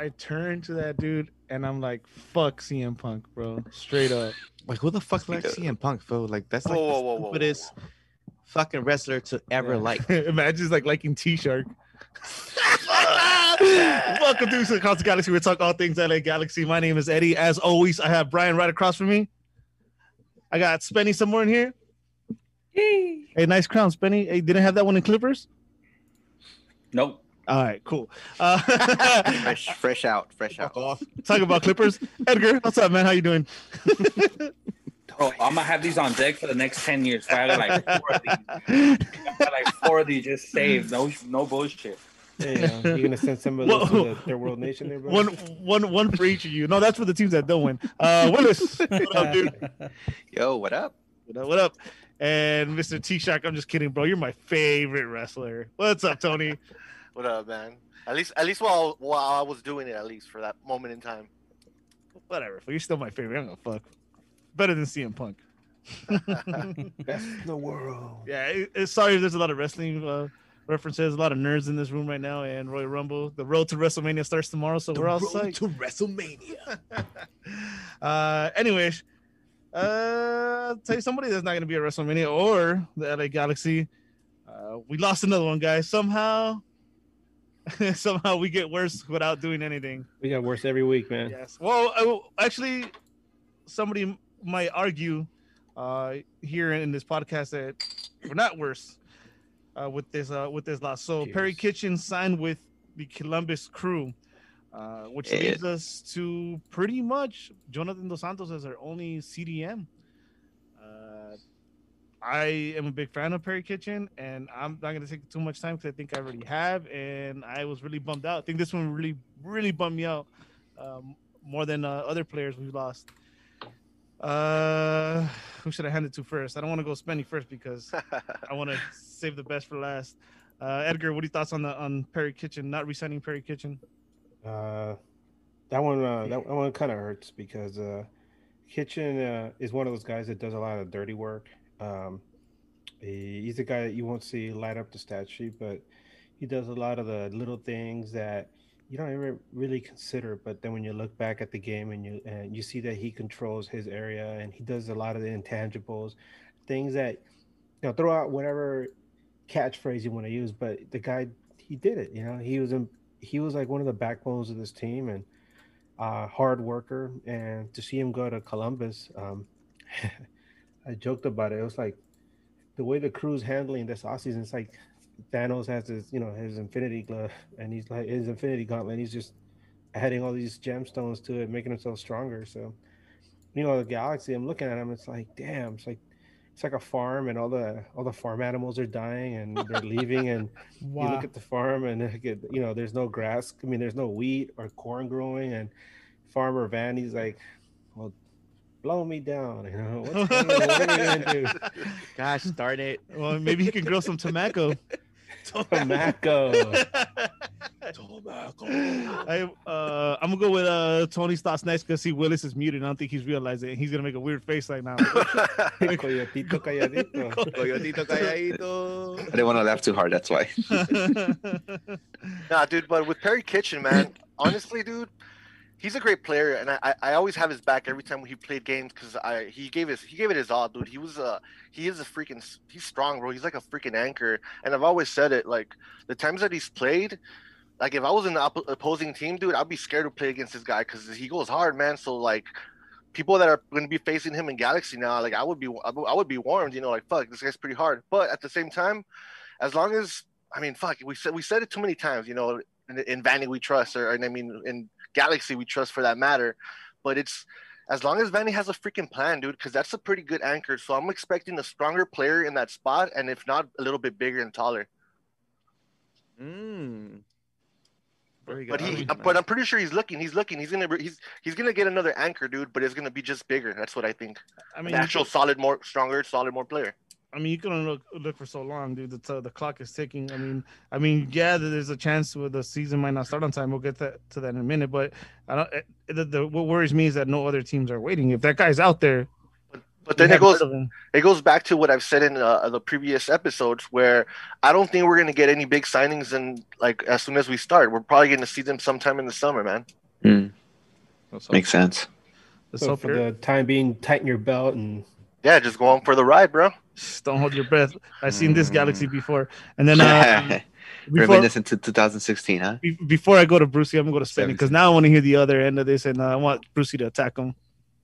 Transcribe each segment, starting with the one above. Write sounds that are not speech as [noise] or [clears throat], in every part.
I turn to that dude and I'm like, "Fuck CM Punk, bro." Straight up. Like who the fuck likes CM Punk, Phil? Like that's like Whoa, the whoa, whoa, whoa, whoa, stupidest fucking wrestler to ever Yeah. like. [laughs] Imagine like liking T Shark. [laughs] Welcome to the Constant Galaxy. We talk all things LA Galaxy. My name is Eddie. As always, I have Brian right across from me. I got Spenny somewhere in here. Hey, nice crown, Spenny. Hey, didn't have that one in Clippers. Nope. All right, cool. Uh, [laughs] fresh, fresh out, fresh out. off. talk about Clippers. Edgar, what's up, man? How you doing? Bro, I'm gonna have these on deck for the next ten years. I got like four of these. I got like four of these just saved. No, no bullshit. Hey, uh, you gonna send some of Whoa. those to the Third World Nation there, bro? one, one, one for each of you. No, that's for the teams that don't win. Uh, Willis, what up, dude? Yo, what up? What up? What up? And Mr. T Shock, I'm just kidding, bro. You're my favorite wrestler. What's up, Tony? What up, man? At least, at least while while I was doing it, at least for that moment in time. Whatever. You're still my favorite. I'm gonna fuck. Better than CM Punk. [laughs] Best in the world. Yeah. It, it's sorry there's a lot of wrestling uh, references. A lot of nerds in this room right now. And Royal Rumble. The road to WrestleMania starts tomorrow, so we're all psyched. to WrestleMania. [laughs] uh, anyways, uh, I'll tell you somebody that's not going to be at WrestleMania or the LA Galaxy. Uh, we lost another one, guys. Somehow, [laughs] somehow we get worse without doing anything. We got worse every week, man. Yes. Well, I actually, somebody might argue uh, here in this podcast that we're not worse uh, with this uh, with this loss. So Perry Kitchen signed with the Columbus Crew, uh, which Yeah. leads us to pretty much Jonathan Dos Santos as our only CDM. I am a big fan of Perry Kitchen, and I'm not going to take too much time because I think I already have, and I was really bummed out. I think this one really, really bummed me out um, more than uh, other players we lost. Uh, who should I hand it to first? I don't want to go Spenny first because [laughs] I want to save the best for last. Uh, Edgar, what are your thoughts on the on Perry Kitchen not resigning Perry Kitchen? Uh, that one, uh, that one kind of hurts because uh, Kitchen uh, is one of those guys that does a lot of dirty work. Um, he- he's a guy that you won't see light up the stat sheet, but he does a lot of the little things that you don't ever really consider. But then when you look back at the game and you and you see that he controls his area and he does a lot of the intangibles, things that you know throw out whatever catchphrase you want to use, but the guy he did it. You know, he was in he was like one of the backbones of this team and uh, hard worker. And to see him go to Columbus, um, [laughs] I joked about it. It was like the way the crew's handling this offseason. It's like Thanos has his, you know, his Infinity Glove, and he's like his Infinity Gauntlet. And he's just adding all these gemstones to it, making himself stronger. So, you know, the Galaxy. I'm looking at him. It's like, damn. It's like it's like a farm, and all the all the farm animals are dying, and they're [laughs] leaving, and you look at the farm and like, you know there's no grass i mean there's no wheat or corn growing and farmer van he's like well blow me down you know what's [laughs] going on? what are we gonna do Gosh darn it. Well, maybe he can grow some tobacco. [laughs] tobacco [laughs] Tobacco. I, uh, I'm gonna go with uh, Tony's thoughts next because see Willis is muted. I don't think he's realized it. He's gonna make a weird face right now. coyotito calladito Coyotito calladito. I didn't want to laugh too hard. That's why. Nah, dude, but with Perry Kitchen, man, honestly, dude, he's a great player, and I, I, always have his back every time he played games because I he gave his he gave it his all, dude. He was a he is a freaking he's strong, bro. He's like a freaking anchor, and I've always said it. Like the times that he's played, like if I was in the oppo- opposing team, dude, I'd be scared to play against this guy because he goes hard, man. So like. People that are going to be facing him in Galaxy now, like I would be, I would- I would be warned, you know, like fuck, this guy's pretty hard. But at the same time, as long as I mean, fuck, we said we said it too many times, you know, in, in Vanney we trust, or and I mean in Galaxy we trust for that matter. But it's as long as Vanney has a freaking plan, dude, because that's a pretty good anchor. So I'm expecting a stronger player in that spot, and if not, a little bit bigger and taller. Mm. Very good. But I he, but. I'm pretty sure he's looking. He's looking. He's gonna he's he's gonna get another anchor, dude. But it's gonna be just bigger. That's what I think. I An mean, actual solid, more stronger, solid, more player. I mean, you can only look look for so long, dude. The, uh, the clock is ticking. I mean, I mean, yeah, there's a chance where the season might not start on time. We'll get that, to that in a minute. But I don't. eh, The, the, what worries me is that no other teams are waiting. If that guy's out there, But But then it goes heard of him. it goes back to what I've said in uh, the previous episodes, where I don't think we're gonna get any big signings and like as soon as we start. We're probably gonna see them sometime in the summer, man. Hmm, makes sense. let's So for you're- the time being, tighten your belt and Yeah, just go on for the ride, bro. Shh, don't hold your breath. I've seen this galaxy before. And then uh, [laughs] before, Reminiscent to 2016, huh? be- before I go to Brucey, I'm gonna go to Spenny because now I want to hear the other end of this, and uh, I want Brucey to attack him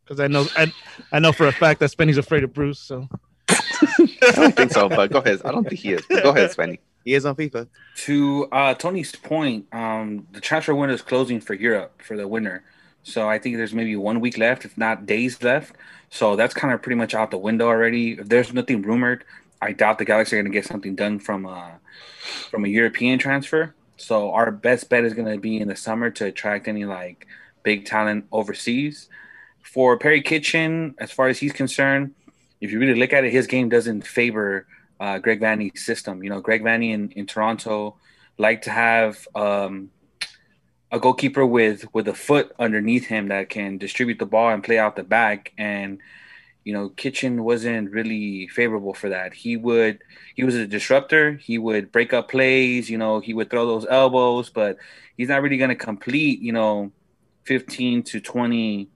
because I know I, I know for a fact that Spenny's afraid of Bruce. So I don't think so, but go ahead. I don't think he is. But go ahead, Spenny. He is on FIFA. To uh, Tony's point, um, the transfer window is closing for Europe for the winter. So I think there's maybe one week left, if not days left. So that's kind of pretty much out the window already. If there's nothing rumored, I doubt the Galaxy are going to get something done from a, from a European transfer. So our best bet is going to be in the summer to attract any like big talent overseas. For Perry Kitchen, as far as he's concerned, if you really look at it, his game doesn't favor uh, Greg Vanney's system. You know, Greg Vanney in, in Toronto like to have um, a goalkeeper with with a foot underneath him that can distribute the ball and play out the back. And you know, Kitchen wasn't really favorable for that. He would he was a disruptor. He would break up plays. You know, he would throw those elbows, but he's not really going to complete. You know, fifteen to twenty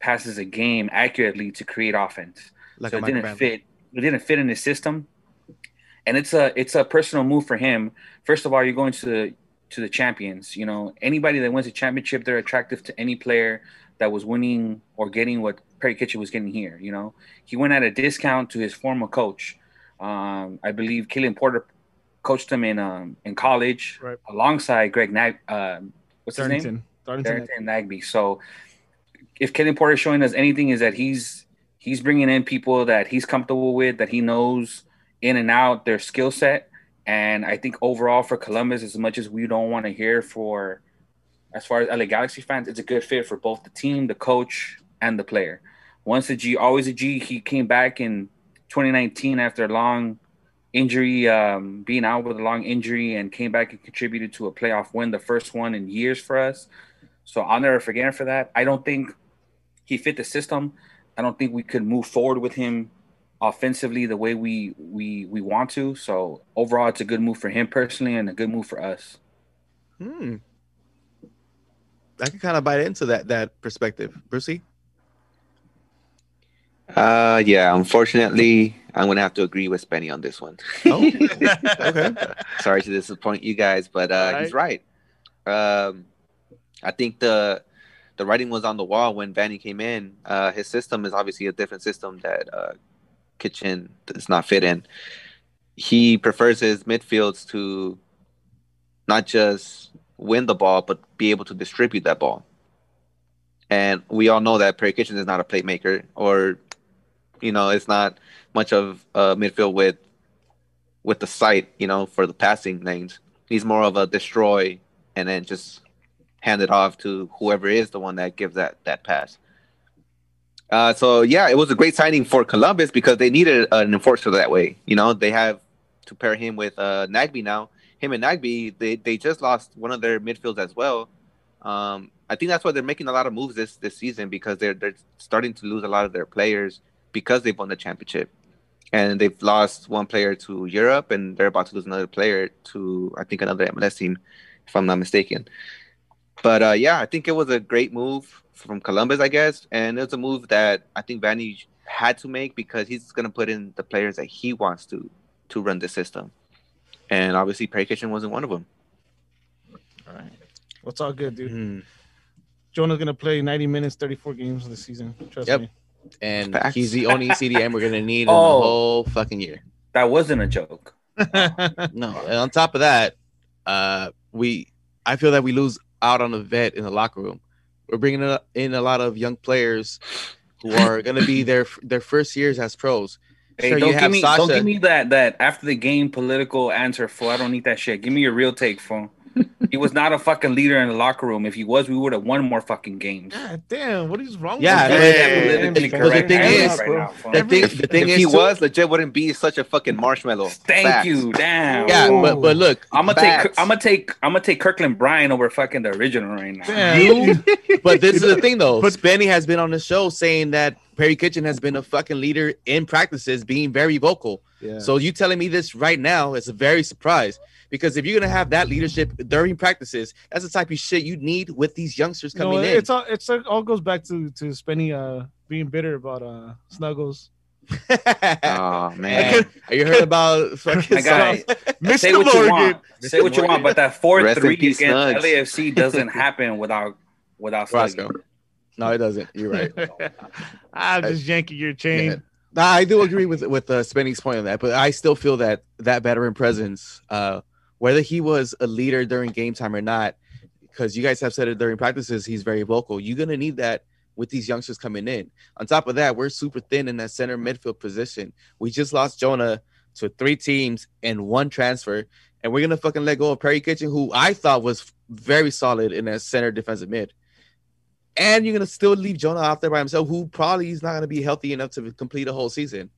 passes a game accurately to create offense Like so it didn't Bradley. fit. It didn't fit in his system, and it's a it's a personal move for him. First of all, you're going to to the champions. You know, anybody that wins a championship, they're attractive to any player that was winning or getting what Perry Kitchen was getting here. You know, he went at a discount to his former coach. Um, I believe Caleb Porter coached him in um, in college Right. alongside Greg Nag. Um, what's his name? Darlington Nagbe. So if Kenny Porter is showing us anything, is that he's he's bringing in people that he's comfortable with, that he knows in and out their skill set. And I think overall for Columbus, as much as we don't want to hear for as far as LA Galaxy fans, it's a good fit for both the team, the coach, and the player. Once a G, always a G. He came back in 2019 after a long injury, um, being out with a long injury, and came back and contributed to a playoff win, the first one in years for us. So I'll never forget him for that. I don't think he fit the system. I don't think we could move forward with him offensively the way we we we want to. So overall, it's a good move for him personally and a good move for us. Hmm. I can kind of bite into that that perspective, Brucey. Uh, yeah. Unfortunately, I'm gonna have to agree with Spenny on this one. Oh, okay. [laughs] Sorry to disappoint you guys, but uh, he's right. Um, I think the the writing was on the wall when Vanney came in. Uh, his system is obviously a different system that uh, Kitchen does not fit in. He prefers his midfields to not just win the ball, but be able to distribute that ball. And we all know that Perry Kitchen is not a playmaker, or you know, it's not much of a midfield with with the sight, you know, for the passing lanes. He's more of a destroy and then just hand it off to whoever is the one that gives that that pass. Uh, so yeah, it was a great signing for Columbus because they needed an enforcer that way. You know, they have to pair him with uh, Nagbe now. Him and Nagbe, they they just lost one of their midfields as well. Um, I think that's why they're making a lot of moves this this season because they're they're starting to lose a lot of their players because they've won the championship and they've lost one player to Europe, and they're about to lose another player to I think another MLS team, if I'm not mistaken. But uh, yeah, I think it was a great move from Columbus, I guess, and it was a move that I think Vanney had to make because he's going to put in the players that he wants to to run the system, and obviously Perry Kitchen wasn't one of them. All right. Well, it's all good, dude. Hmm. Jonah's gonna play 90 minutes, 34 games this season. Trust Yep. me. And Facts. he's the only [laughs] CDM we're gonna need in Oh. the whole fucking year. That wasn't a joke. [laughs] No, and on top of that, uh, we I feel that we lose out on a vet in the locker room. We're bringing in a- lot of young players who are going to be their their first years as pros. Hey, Sure, don't give me don't give me that that after the game political answer, fool. I don't need that shit. Give me your real take, fool. He was not a fucking leader in the locker room. If he was, we would have won more fucking games. God damn, what is wrong Yeah, with but- you? Yeah, Politically but the thing is- right now. The thing, Every- the thing if is, he too- was legit, wouldn't be such a fucking marshmallow. Thank Facts. you. Damn. yeah, but but look, I'm gonna take. I'm gonna take. I'm gonna take Kirkland Bryan over fucking the original right now. Damn. [laughs] but this is the thing though. But- Spenny has been on the show saying that Perry Kitchen has been a fucking leader in practices, being very vocal. Yeah. So you telling me this right now is a very surprise because if you're gonna have that leadership during practices, that's the type of shit you need with these youngsters No, coming in. it's all it's all goes back to to Spenny uh being bitter about uh Snuggles. [laughs] Oh man, Are you heard [laughs] about fucking My [laughs] Mr. say what you Morgan. want. Say what you want, but that four Rest three peace, against Snugs. LAFC doesn't happen without without Roscoe? No, it doesn't. You're right. I'm just yanking your chain. Yeah. Nah, I do agree with with uh, Spenny's point on that, but I still feel that that veteran presence, uh, whether he was a leader during game time or not, because you guys have said it during practices, he's very vocal. You're gonna need that with these youngsters coming in. On top of that, we're super thin in that center midfield position. We just lost Jonah to three teams and one transfer, and we're gonna fucking let go of Perry Kitchen, who I thought was very solid in that center defensive mid. And you're gonna still leave Jonah out there by himself, who probably is not gonna be healthy enough to complete a whole season.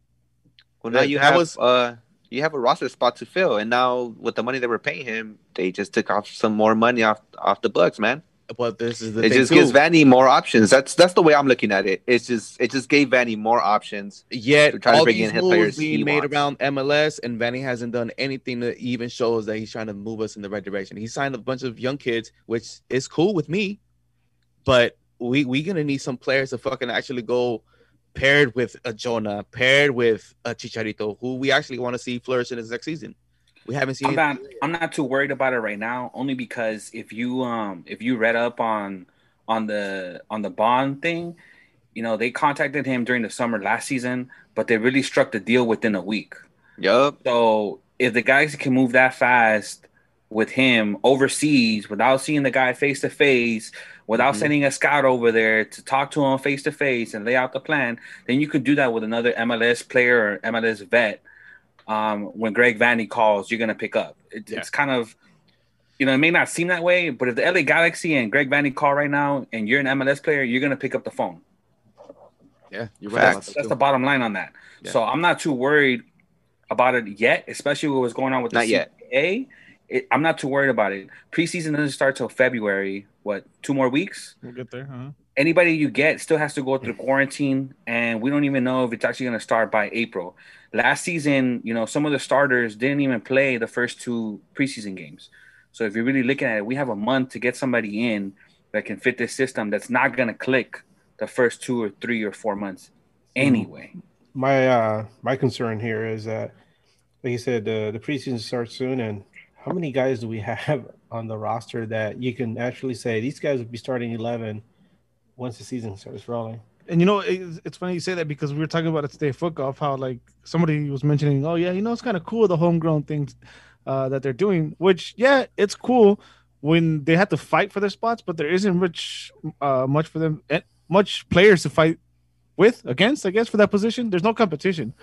well now that- you have was- uh you have a roster spot to fill, and now with the money they were paying him, they just took off some more money off off the Bucks, man. But this is the it just too. gives Vanney more options. That's that's the way I'm looking at it. It's just it just gave Vanney more options. Yet to try to all bring these moves players being made wants. around MLS, and Vanney hasn't done anything that even shows that he's trying to move us in the right direction. He signed a bunch of young kids, which is cool with me, but we we gonna need some players to fucking actually go paired with a Jonah, paired with a Chicharito, who we actually want to see flourish in his next season. We haven't seen. I'm not. I'm not too worried about it right now, only because if you um if you read up on on the on the bond thing, you know they contacted him during the summer last season, but they really struck the deal within a week. Yup. So if the guys can move that fast with him overseas without seeing the guy face to face, without Mhm. sending a scout over there to talk to him face to face and lay out the plan, then you could do that with another MLS player or MLS vet. Um, when Greg Vanney calls, you're gonna pick up. It, Yeah. It's kind of, you know, it may not seem that way, but if the LA Galaxy and Greg Vanney call right now, and you're an MLS player, you're gonna pick up the phone. Yeah, you're right. Facts. about that That's the bottom line on that. Yeah. So I'm not too worried about it yet, especially what was going on with the Not yet. It, I'm not too worried about it. Preseason doesn't start till February. What? Two more weeks. We'll get there, huh? Anybody you get still has to go through quarantine, and we don't even know if it's actually going to start by April. Last season, you know, some of the starters didn't even play the first two preseason games. So if you're really looking at it, we have a month to get somebody in that can fit this system. That's not going to click the first two or three or four months anyway. My uh my concern here is that, like you said, the the preseason starts soon, and how many guys do we have [laughs] on the roster that you can actually say these guys will be starting eleven once the season starts rolling? And you know, it's, it's funny you say that because we were talking about it today, foot golf, how like somebody was mentioning, oh yeah, you know, it's kind of cool the homegrown things uh, that they're doing. Which yeah, it's cool when they have to fight for their spots, but there isn't much uh, much for them, eh, much players to fight with against. I guess for that position, there's no competition.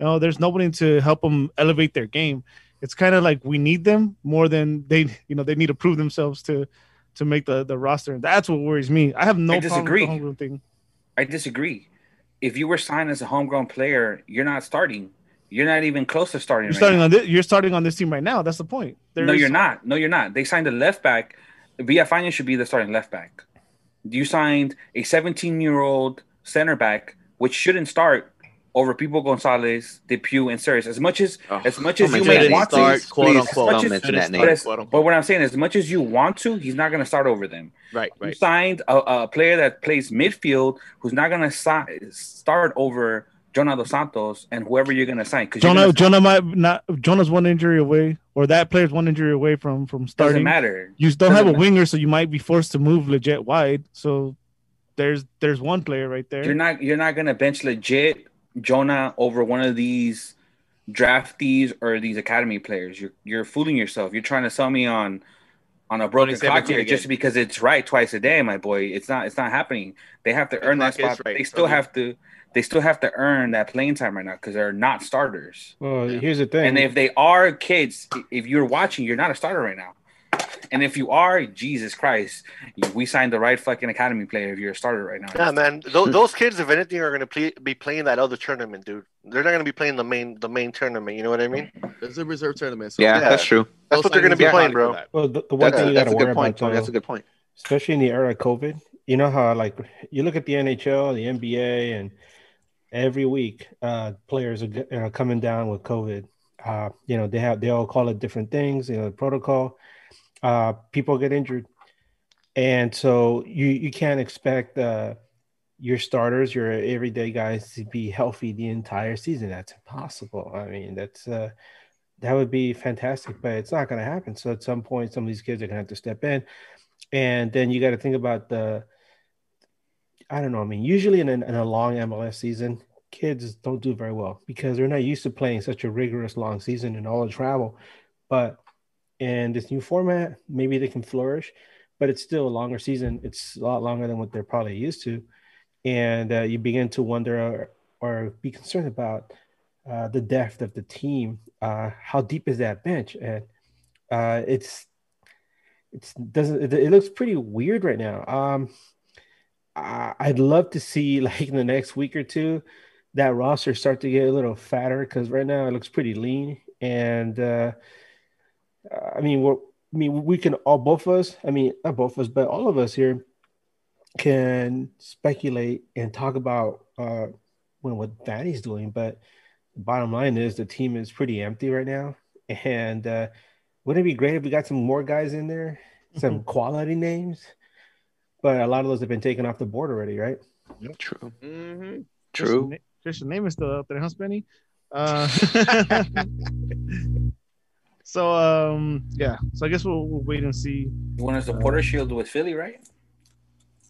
You know, there's nobody to help them elevate their game. It's kind of like we need them more than they, you know, they need to prove themselves to to make the the roster. And that's what worries me. I have no I problem with disagree. homegrown thing. I disagree. If you were signed as a homegrown player, you're not starting. You're not even close to starting. You're right starting now. on this. You're starting on this team right now. That's the point. no, There's- you're not. No, you're not. They signed a left back. Villafaña should be the starting left back. You signed a 17 year old center back, which shouldn't start over People Gonzalez, DePuy, and Steres. As much as Oh, as much as you may that name. want start, to, quote Please, unquote. don't mention that name. but, as- but what I'm saying as much as you want to, he's not going to start over them. Right, right. You signed a, a player that plays midfield who's not going to si- start over Jonah Dos Santos and whoever you're going to sign. Because Jonah. Jonah might not. Jonah's one injury away, or that player's one injury away from from starting. doesn't starting. matter. You don't Doesn't have a matter. winger, so you might be forced to move legit wide. So there's there's one player right there. You're not you're not gonna bench legit Jonah over one of these draftees or these academy players. You're you're fooling yourself. You're trying to sell me on on a broken 2017 clock here again. just because it's right twice a day, my boy. It's not it's not happening. They have to The earn that spot. right. They still Okay. have to they still have to earn that playing time right now because they're not starters. Well, Yeah. here's the thing. And if they are kids, if you're watching, you're not a starter right now. And if you are, Jesus Christ, we signed the right fucking academy player if you're a starter right now. Yeah, man. Those, those kids, if anything, are gonna play, be playing that other tournament, dude. They're not gonna be playing the main the main tournament. You know what I mean? It's a reserve tournament. So Yeah, Yeah. that's true. That's what they're gonna be playing, bro. Well, the, the one That's, thing you that's got to a worry good point, about, Tony. though, That's a good point. especially in the era of COVID. You know how like you look at the NHL, the NBA, and every week uh, players are g- uh, coming down with COVID. Uh, you know they have they all call it different things. You know the protocol. Uh, people get injured, and so you you can't expect uh, your starters, your everyday guys, to be healthy the entire season. That's impossible. I mean that's. Uh, that would be fantastic, but it's not going to happen. So at some point, some of these kids are going to have to step in and then you got to think about the i don't know i mean usually in, a, in a long mls season kids don't do very well because they're not used to playing such a rigorous long season and all the travel but in this new format maybe they can flourish but it's still a longer season it's a lot longer than what they're probably used to and uh, you begin to wonder or, or be concerned about uh, the depth of the team uh, how deep is that bench and uh, it's it's doesn't it, it looks pretty weird right now. Um, I, I'd love to see [laughs] like in the next week or two that roster start to get a little fatter because right now it looks pretty lean. And uh, I mean, we're, I mean, we can all both of us. I mean, not both of us, but all of us here can speculate and talk about uh, when what Danny's doing. But the bottom line is the team is pretty empty right now, and uh, wouldn't it be great if we got some more guys in there, some quality names? But a lot of those have been taken off the board already, right? True. Mhm. True. Christian, Christian name is still up there, huh, Spenny? Uh, [laughs] [laughs] [laughs] so um, yeah. So I guess we'll, we'll wait and see. You want us to Porter Shield with Philly, right?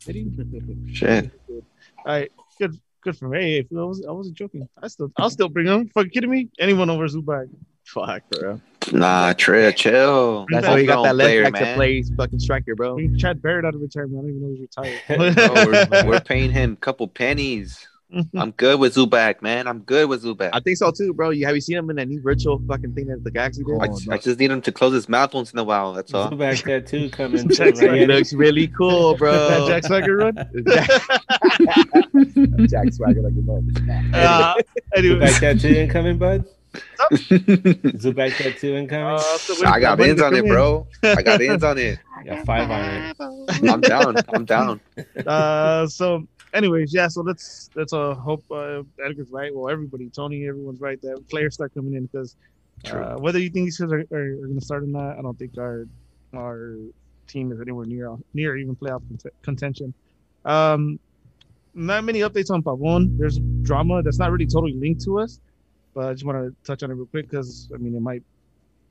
Did he? [laughs] Shit. All right, good, good for me. I was, I wasn't joking. I still, I'll still bring him. Fucking kidding me? Anyone over Zubac? Fuck, bro. Nah, Trill, chill. That's Homegrown why you got that left player, back to play fucking striker, bro. Bring Chad Barrett out of retirement. I don't even know he's Bro, retired. we're, [laughs] we're paying him a couple pennies. I'm good with Zubac, man. I'm good with Zubac. I think so too, bro. You have you seen him in that new virtual fucking thing that the Galaxy did? I, I just need him to close his mouth once in a while. That's all. Zubac [laughs] tattoo coming. too, [laughs] Jack's He right? like- looks really cool, [laughs] bro. that. Jack Swagger run. Jack Swagger like a mother. Uh, anyway, Zubac tattoo incoming, bud. Zubac tattoo incoming. uh, so I got that money ins to on it, in. bro. I got ins on it. I got five on it. I'm down. I'm down. uh so anyways yeah so let's let's uh hope uh edgar's right. Well everybody tony everyone's right that players start coming in because uh, whether you think these guys are, are, are going to start or not i don't think our our team is anywhere near near even playoff cont- contention. Um not many updates on pavon there's drama that's not really totally linked to us but i just want to touch on it real quick because i mean it might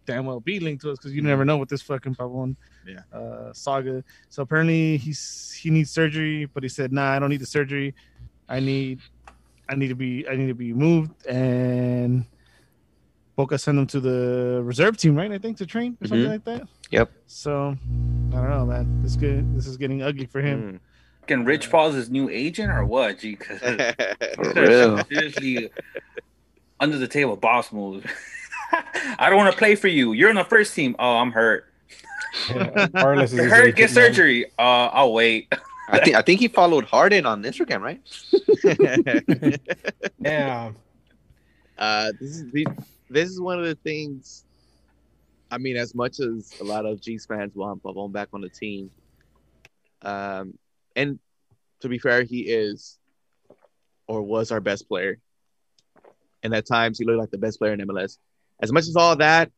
damn well be linked to us because you never know with this fucking pavon Yeah. uh saga so apparently he's he needs surgery, but he said, "Nah, I don't need the surgery. I need, I need to be, I need to be moved." And Boca sent him to the reserve team, right? I think to train or something Mhm. like that. Yep. So I don't know, man. This good. This is getting ugly for him. Mm. Can Rich Paul's his new agent or what? G, [laughs] [laughs] because seriously under the table boss move. [laughs] [laughs] I don't want to play for you. You're on the first team. Oh, I'm hurt. Yeah, [laughs] Carlos is hurt. Get now. surgery. Uh, I'll wait. I think I think he followed Harden on Instagram, right? [laughs] Yeah, uh, this is the, this is one of the things. I mean, as much as a lot of G's fans want Pavon back on the team, um, and to be fair, he is or was our best player, and at times he looked like the best player in MLS. As much as all that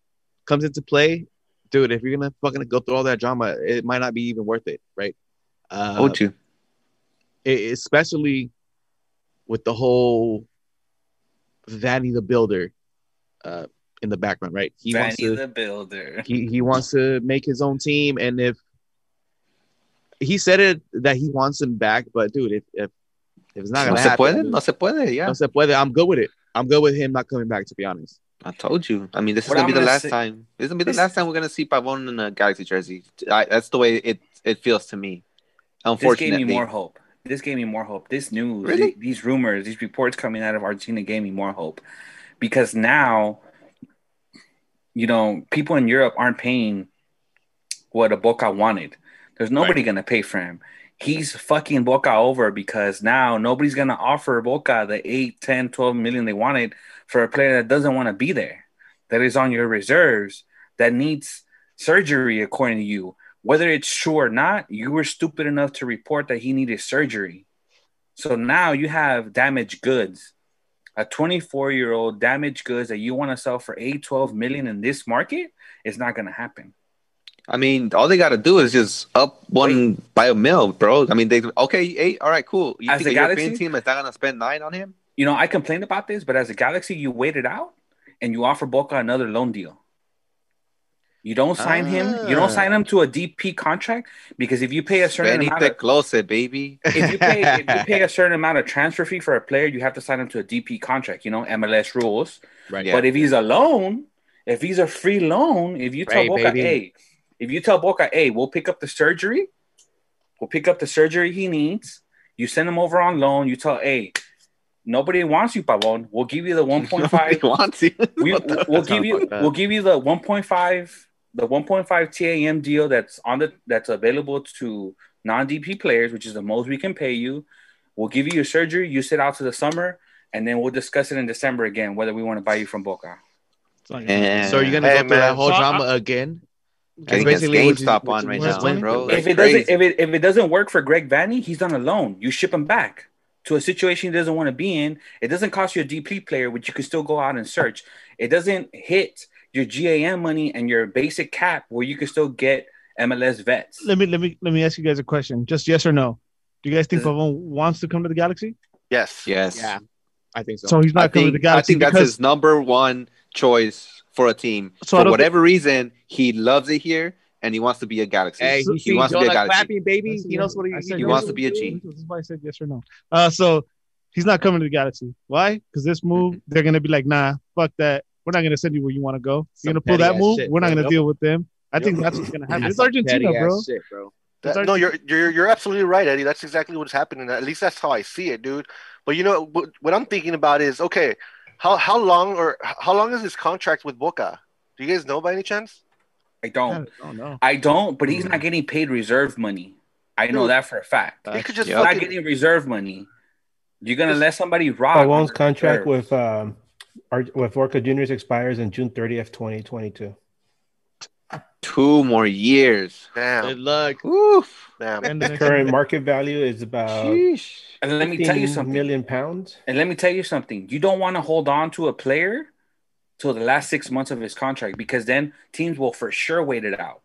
comes into play, dude, if you're gonna fucking go through all that drama, it might not be even worth it, right? Uh, Oh, you. e- especially with the whole Vanney the Builder uh, in the background, right? He wants Vanney to the Builder. [laughs] he, he wants to make his own team, and if he said it that he wants him back, but dude, if if, if it's not gonna se happen, puede, no se puede. Yeah, no se puede, I'm good with it. I'm good with him not coming back. To be honest, I told you. I mean, this is What gonna be I'm the gonna last say- time. This is gonna be the This- last time we're gonna see Pavon in a Galaxy jersey. I, that's the way it it feels to me. Unfortunately. This gave me more hope. This gave me more hope. This news, Really? th- these rumors, these reports coming out of Argentina gave me more hope because now, you know, people in Europe aren't paying what a Boca wanted. There's nobody gonna pay for him. He's fucking Boca over because now nobody's gonna offer Boca the 8, 10, 12 million they wanted for a player that doesn't want to be there, that is on your reserves, that needs surgery according to you. Whether it's true or not, you were stupid enough to report that he needed surgery. So now you have damaged goods. A 24 year old damaged goods that you want to sell for 8, 12 million in this market is not going to happen. I mean, all they got to do is just up one Wait. by a mil, bro. I mean, they okay, eight, all right, cool. You as think a European team is not going to spend nine on him? You know, I complained about this, but as a Galaxy, you wait it out and you offer Boca another loan deal. You don't sign ah. him. You don't sign him to a DP contract because if you pay a certain amount of closer, baby. if you pay if you pay a [laughs] certain amount of transfer fee for a player, you have to sign him to a DP contract. You know MLS rules. Right. Yeah. But if he's a loan, if he's a free loan, if you tell right, Boca, baby. hey, if you tell Boca, hey, we'll pick up the surgery, we'll pick up the surgery he needs. You send him over on loan. You tell, hey, nobody wants you, Pavon. We'll give you the [laughs] 1.5. wants you. [laughs] we, will give you. We'll give you the 1.5 the 1.5 TAM deal that's on the that's available to non-DP players, which is the most we can pay you. We'll give you your surgery. You sit out to the summer, and then we'll discuss it in December again whether we want to buy you from Boca. And, so you're gonna hey, go through that whole so drama I, again? That's basically GameStop on right now, bro. If it crazy. doesn't, if it if it doesn't work for Greg Vanney, he's on a loan. You ship him back to a situation he doesn't want to be in. It doesn't cost you a DP player, which you can still go out and search. It doesn't hit your GAM money and your basic cap where you can still get MLS vets. Let me let me let me ask you guys a question. Just yes or no. Do you guys think Pavon wants to come to the Galaxy? Yes. Yes. Yeah. I think so. So he's not I coming think, to the Galaxy. I think that's his number one choice for a team. So for whatever think... reason, he loves it here and he wants to be a Galaxy. Hey, he, he wants to be a Galaxy. Clapping, baby. He knows what he, he, he wants to be a G. This is why I said yes or no. Uh, so he's not coming to the Galaxy. Why? Because this move, mm-hmm. they're gonna be like, nah, fuck that. We're not going to send you where you want to go. You're going to pull that move. Shit, We're not going to deal with them. I think that's what's going [laughs] to happen. It's Argentina, bro. Shit, bro. That, no, you're you're you're absolutely right, Eddie. That's exactly what's happening. At least that's how I see it, dude. But you know what, what I'm thinking about is okay, how how long or how long is this contract with Boca? Do you guys know by any chance? I don't. I don't I don't. But he's not getting paid reserve money. I know dude, that for a fact. He could just yeah. not getting reserve money. You're gonna let somebody rock. Pavon's contract with um, with Boca Juniors expires in June 30th, 2022. Two more years. Damn. Good luck. Oof. Damn. And the current market value is about Sheesh. and let me tell you something. Million pounds. And let me tell you something. You don't want to hold on to a player till the last six months of his contract because then teams will for sure wait it out.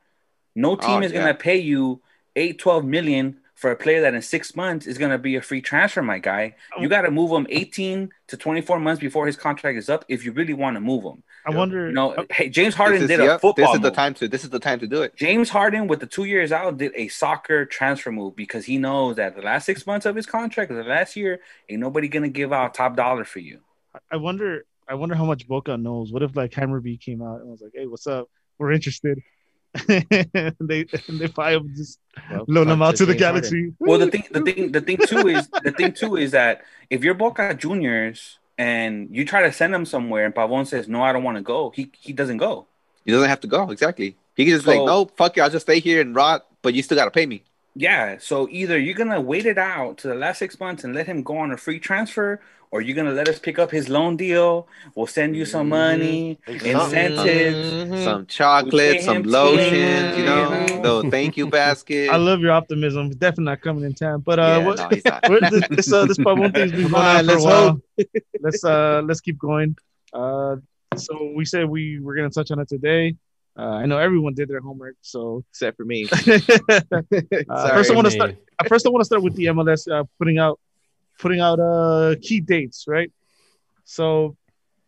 No oh, team oh, is yeah. gonna pay you eight, 12 million for a player that in six months is going to be a free transfer, my guy. You oh. got to move him 18 to 24 months before his contract is up if you really want to move him. I wonder. You know, hey, James Harden did a yep, football. This is the time to. This is the time to do it. James Harden, with the two years out, did a soccer transfer move because he knows that the last six months of his contract, the last year, ain't nobody gonna give out top dollar for you. I wonder. I wonder how much Boca knows. What if like Hammarby came out and was like, "Hey, what's up? We're interested." [laughs] they they fire just well, loan them out to the galaxy. Well, the thing, the thing, the thing too is the thing too is that if you're Boca Juniors and you try to send him somewhere and Pavon says no, I don't want to go, he he doesn't go. He doesn't have to go. Exactly. He can just so, like no, fuck you, I'll just stay here and rot, but you still gotta pay me. Yeah. So either you're gonna wait it out to the last six months and let him go on a free transfer, or you're gonna let us pick up his loan deal. We'll send you some money, mm-hmm. incentives, mm-hmm. some chocolate, some lotions, you know, no thank you [laughs] basket. I love your optimism. Definitely not coming in time. But uh, yeah, what, no, [laughs] this this, uh, this part one thing's been going on, on for a while. [laughs] let's uh let's keep going. Uh, so we said we were gonna touch on it today. Uh, I know everyone did their homework, so except for me. uh, first, I want to start. First, I want to start with the MLS uh, putting out putting out uh key dates, right? So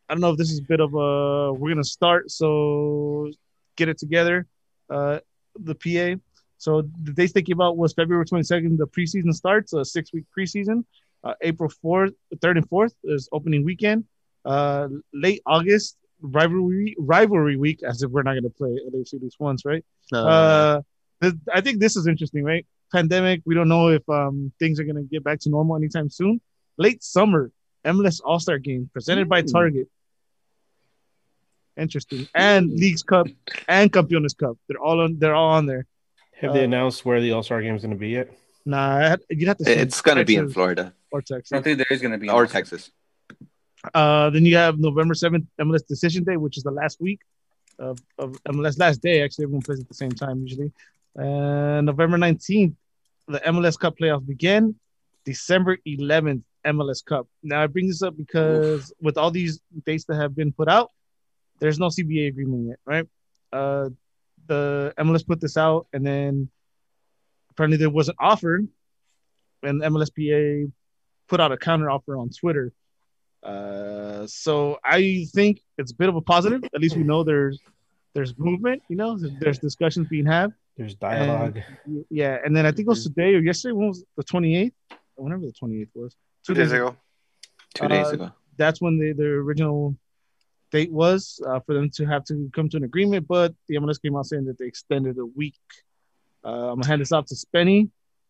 I don't know if this is a bit of a we're gonna start, so get it together. Uh the PA. So the dates thinking about was February 22nd, the preseason starts, a six week preseason. Uh, April 4th, 3rd and 4th is opening weekend. Uh, late August, rivalry rivalry week, as if we're not going to play LAFC this once, right? Uh, I think this is interesting, right? Pandemic. We don't know if um, things are going to get back to normal anytime soon. Late summer, MLS All Star Game presented by Target. Interesting. And Leagues Cup and Campeones Cup. They're all on. They're all on there. Have they Uh, announced where the All Star game is going to be yet? Nah, you'd have to. see It's gonna be in Florida or Texas. don't think there is going to be or Texas. Uh, then you have November seventh, MLS Decision Day, which is the last week of, of MLS last day. Actually, everyone plays at the same time usually. And November nineteenth, the MLS Cup playoffs begin. December eleventh, MLS Cup. Now I bring this up because with all these dates that have been put out, there's no CBA agreement yet, right? Uh, the MLS put this out, and then apparently there was an offer, and MLSPA put out a counter offer on Twitter. Uh, so I think it's a bit of a positive. At least we know there's there's movement. You know, there's discussions being had. There's dialogue. Yeah, and then I think it was today or yesterday. When was the 28th? Whenever the 28th was. Two days ago. Two days Uh, ago. That's when the, the original date was uh, for them to have to come to an agreement. But the MLS came out saying that they extended a week. Uh, I'm gonna hand this off to Spenny.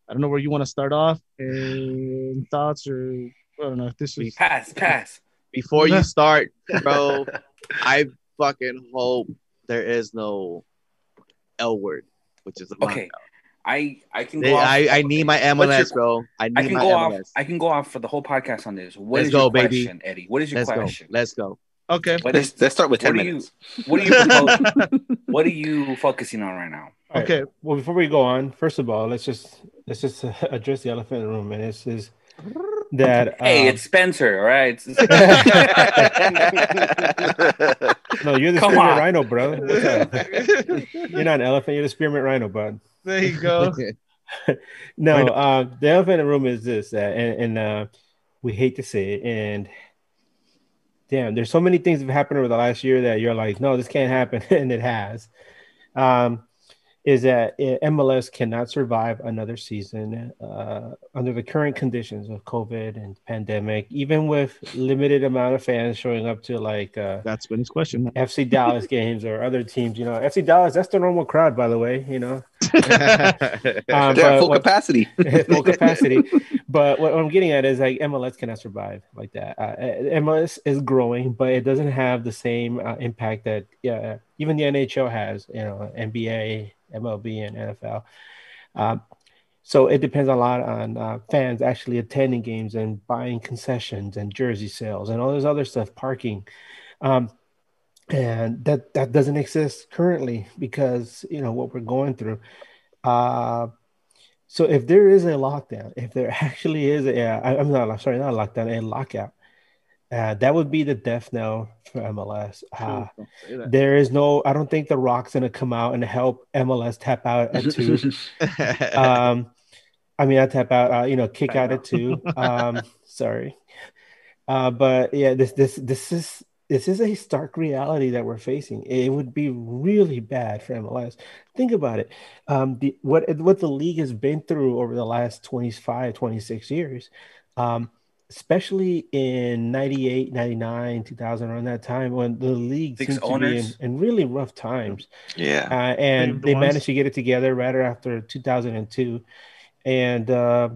I don't know where you want to start off and thoughts or I don't know if this is Pass, pass. [laughs] Before you start, bro, [laughs] I fucking hope there is no L word, which is a Okay. I I can go. They- off, I, I need my What's MLS, your- bro. I need I can my go off. I can go off for the whole podcast on this. What is Let's your go, baby. question, Eddie? What is your Let's go. question? Let's go. okay. What Let's, is let's start with what 10 do you- minutes. what are you propose, [laughs] what are you focusing on right now? All right, Okay. Well, before we go on, first of all, let's just let's just uh, [laughs] address the elephant in the room, and this is that. Hey, um, it's Spencer. All right. [laughs] no, you're the Come spearmint on. rhino, bro. [laughs] You're not an elephant. You're the spearmint rhino, bud. there you go. [laughs] No, uh, the elephant in the room is this, uh, and, and uh, we hate to say it, and damn, there's so many things that have happened over the last year that you're like, no, this can't happen, and it has. Um, is that uh, MLS cannot survive another season uh, under the current conditions of COVID and pandemic, even with limited amount of fans showing up to like uh, That's Spenny's question. FC Dallas [laughs] games or other teams. You know, FC Dallas, that's the normal crowd, by the way. You know, [laughs] um, They're full what- capacity. [laughs] full capacity. But what I'm getting at is like MLS cannot survive like that. Uh, MLS is growing, but it doesn't have the same uh, impact that yeah, even the NHL has. You know, NBA, MLB, and NFL. Um, so it depends a lot on uh, fans actually attending games and buying concessions and jersey sales and all this other stuff, parking. Um, and that that doesn't exist currently because you know what we're going through. Uh, so if there is a lockdown, if there [laughs] actually is a, uh, I'm not sorry, not a lockdown, a lockout, uh, that would be the death knell for MLS. Uh, Don't say that. there is no, I don't think The Rock's gonna come out and help MLS tap out at two. [laughs] um, I mean, I tap out, uh, you know, kick I out know. at two. [laughs] Um, sorry, uh, but yeah, this this this is this is a stark reality that we're facing. It would be really bad for MLS. Think about it. Um, the what what the league has been through over the last 25, 26 years. Um, especially in 98 99 2000 around that time when the league Six seemed to be in, in really rough times. Yeah. uh, and the they ones- managed to get it together right after 2002 and uh,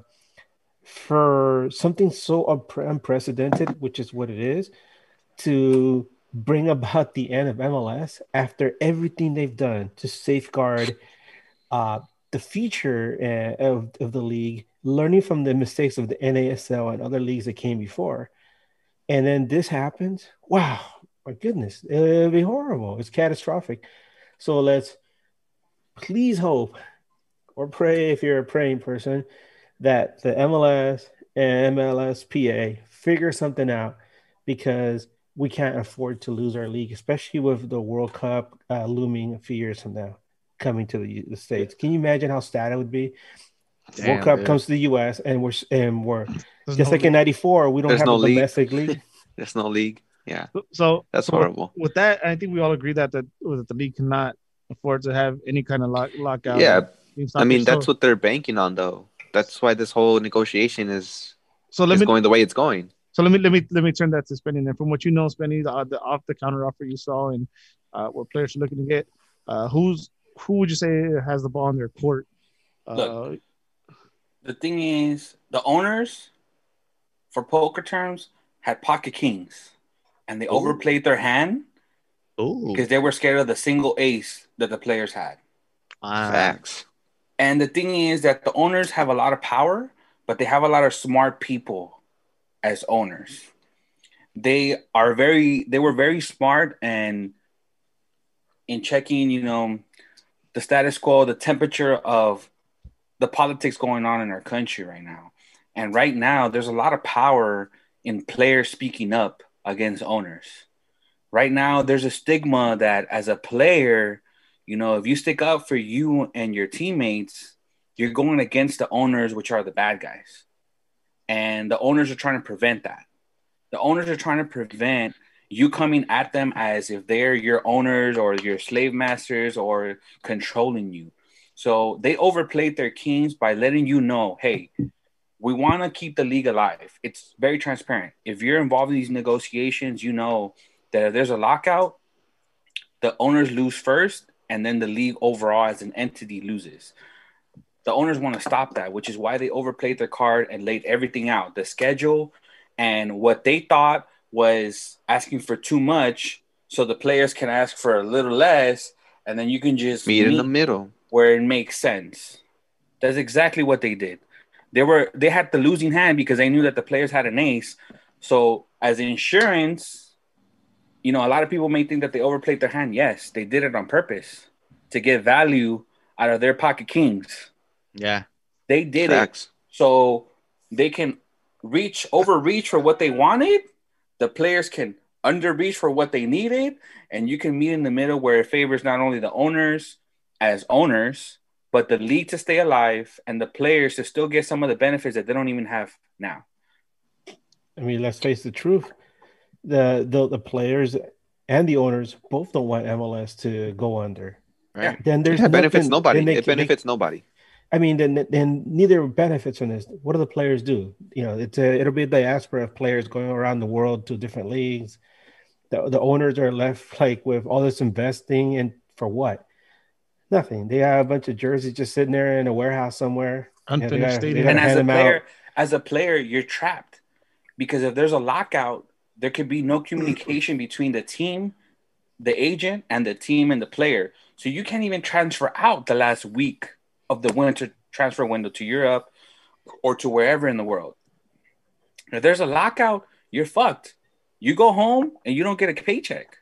for something so unpre- unprecedented which is what it is to bring about the end of mls after everything they've done to safeguard uh, the future uh, of, of the league learning from the mistakes of the nasl and other leagues that came before. And then this happens wow my goodness. It'll be horrible. It's catastrophic. So let's please hope or pray if you're a praying person that the MLS and MLSPA figure something out because we can't afford to lose our league, especially with the World Cup uh, looming a few years from now coming to the, the states. Can you imagine how sad it would be? Damn, World Cup dude. comes to the US and we're and we're There's just no like in '94, we don't There's have no a league. domestic league. [laughs] There's no league. Yeah. so That's so horrible. With that, I think we all agree that the that the league cannot afford to have any kind of lock, lockout. Yeah. I mean, that's so, what they're banking on, though. That's why this whole negotiation is, So let is me going the way it's going. So let me let me let me turn that to Spenny. And from what you know, Spenny, the, the off the counter offer you saw and uh, what players are looking to get, uh, who's who would you say has the ball in their court? Uh, Look. The thing is, the owners, for poker terms, had pocket kings, and they Ooh. overplayed their hand, because they were scared of the single ace that the players had. wow. Facts. And the thing is that the owners have a lot of power, but they have a lot of smart people as owners. They are very they were very smart and in checking, you know, the status quo, the temperature of the politics going on in our country right now. And right now there's a lot of power in players speaking up against owners. Right now there's a stigma that as a player, you know, if you stick up for you and your teammates, you're going against the owners, which are the bad guys. And the owners are trying to prevent that. The owners are trying to prevent you coming at them as if they're your owners or your slave masters or controlling you. So they overplayed their kings by letting you know, hey, we want to keep the league alive. It's very transparent. If you're involved in these negotiations, you know that if there's a lockout, the owners lose first, and then the league overall as an entity loses. The owners want to stop that, which is why they overplayed their card and laid everything out the schedule and what they thought was asking for too much, so the players can ask for a little less, and then you can just Meet in the middle. Where it makes sense. That's exactly what they did. They were they had the losing hand because they knew that the players had an ace. So as insurance, you know, a lot of people may think that they overplayed their hand. Yes, they did it on purpose to get value out of their pocket kings. Yeah. They did it so they can reach overreach for what they wanted. The players can underreach for what they needed, and you can meet in the middle where it favors not only the owners as owners, but the league to stay alive and the players to still get some of the benefits that they don't even have now. I mean, let's face the truth. The, the the players and the owners both don't want MLS to go under. Right. Then there's It benefits nothing- nobody. then they It can- they- benefits nobody. I mean, then then neither benefits from this. What do the players do? You know, it's a, it'll be a diaspora of players going around the world to different leagues. The, the owners are left like with all this investing and for what? Nothing. They have a bunch of jerseys just sitting there in a warehouse somewhere. Yeah, they Unfinished gotta- they stadium. gotta And as a them out. player, as a player, you're trapped because if there's a lockout, there could be no communication between the team, the agent, and the team and the player. So you can't even transfer out the last week of the winter transfer window to Europe or to wherever in the world. If there's a lockout, you're fucked. You go home and you don't get a paycheck.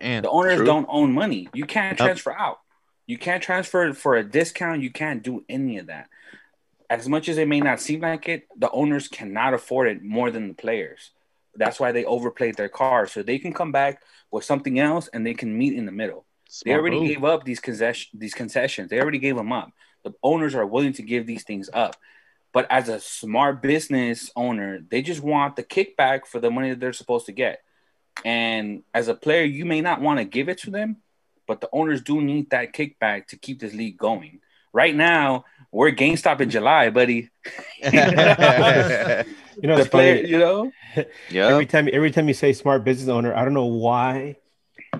And The owners True. don't own money. You can't transfer out. You can't transfer for a discount. You can't do any of that. As much as it may not seem like it, the owners cannot afford it more than the players. That's why they overplayed their card. So they can come back with something else and they can meet in the middle. They already move. gave up these concession these concessions. They already gave them up. The owners are willing to give these things up. But as a smart business owner, they just want the kickback for the money that they're supposed to get. And as a player, you may not want to give it to them, but the owners do need that kickback to keep this league going. Right now, we're GameStop in July, buddy. [laughs] [laughs] You know, The it's player, funny. you know, Yeah. Every time, every time you say smart business owner, I don't know why